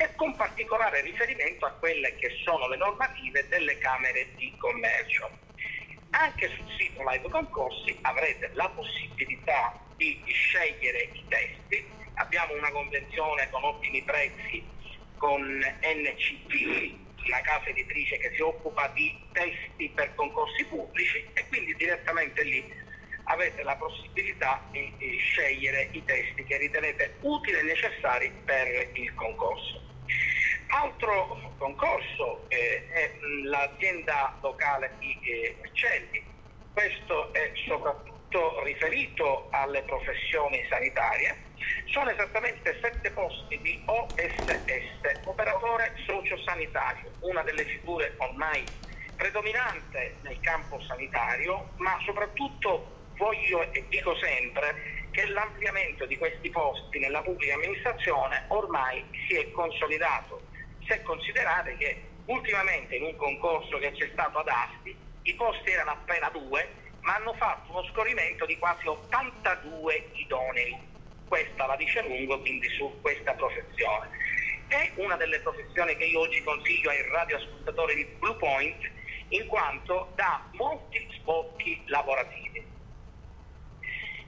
e con particolare riferimento a quelle che sono le normative delle Camere di Commercio. Anche sul sito Live Concorsi avrete la possibilità di scegliere i testi, abbiamo una convenzione con ottimi prezzi con NCP, una casa editrice che si occupa di testi per concorsi pubblici e quindi direttamente lì avete la possibilità di scegliere i testi che ritenete utili e necessari per il concorso. Altro concorso è mh, l'azienda locale di Vercelli, questo è soprattutto riferito alle professioni sanitarie, sono esattamente sette posti di OSS, operatore sociosanitario, una delle figure ormai predominante nel campo sanitario, ma soprattutto voglio e dico sempre che l'ampliamento di questi posti nella pubblica amministrazione ormai si è consolidato, se considerate che ultimamente in un concorso che c'è stato ad Asti i posti erano appena due, ma hanno fatto uno scorrimento di quasi 82 idonei. Questa la dice lungo quindi su questa professione. È una delle professioni che io oggi consiglio ai radioascoltatori di Blue Point in quanto dà molti sbocchi lavorativi.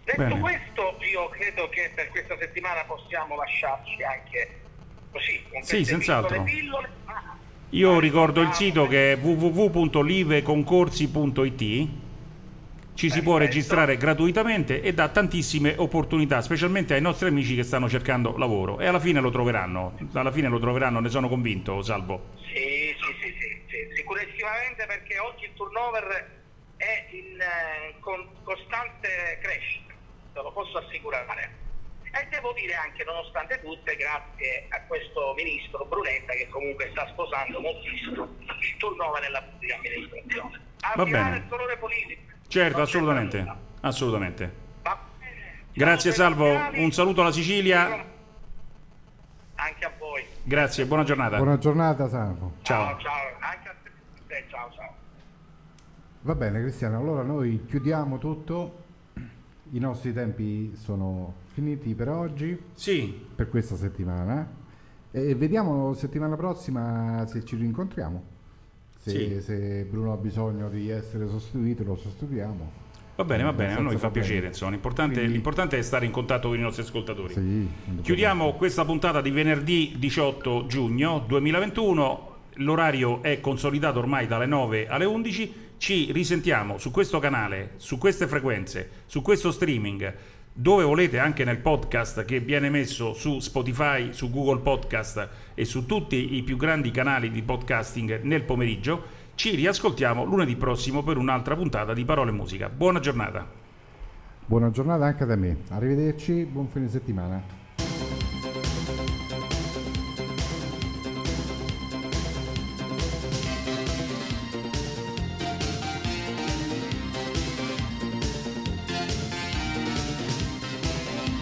Detto Bene. questo, io credo che per questa settimana possiamo lasciarci anche così, con Sì, senz'altro. pillole. Ah, Io ricordo il sito che è www.liveconcorsi.it. Ci si può registrare gratuitamente e dà tantissime opportunità, specialmente ai nostri amici che stanno cercando lavoro. E alla fine lo troveranno. Alla fine lo troveranno, ne sono convinto, Salvo. Sì, sì, sì, sì, sì, sicuramente perché oggi il turnover è in eh, con- costante crescita, te lo posso assicurare. E devo dire anche, nonostante tutte, grazie a questo ministro Brunetta che comunque sta sposando moltissimo il turnover nella pubblica amministrazione. Al Va bene. del colore politico, Certo, assolutamente. Assolutamente. Grazie Salvo, un saluto alla Sicilia. anche a voi. Grazie, buona giornata. Buona giornata, Salvo. Ciao. Ciao, anche a te, ciao, ciao. Va bene Cristiano, allora noi chiudiamo tutto, i nostri tempi sono finiti per oggi, sì. per questa settimana e vediamo settimana prossima se ci rincontriamo, se, Sì. se Bruno ha bisogno di essere sostituito lo sostituiamo. Va bene, va bene, a noi fa piacere, insomma. L'importante, Quindi- l'importante è stare in contatto con i nostri ascoltatori. Sì, Chiudiamo questa puntata di venerdì 18 giugno 2021. L'orario è consolidato ormai dalle 9 alle 11. Ci risentiamo su questo canale, su queste frequenze, su questo streaming, dove volete anche nel podcast che viene messo su Spotify, su Google Podcast e su tutti i più grandi canali di podcasting nel pomeriggio. Ci riascoltiamo lunedì prossimo per un'altra puntata di Parole e Musica. Buona giornata. Buona giornata anche da me, arrivederci, buon fine settimana.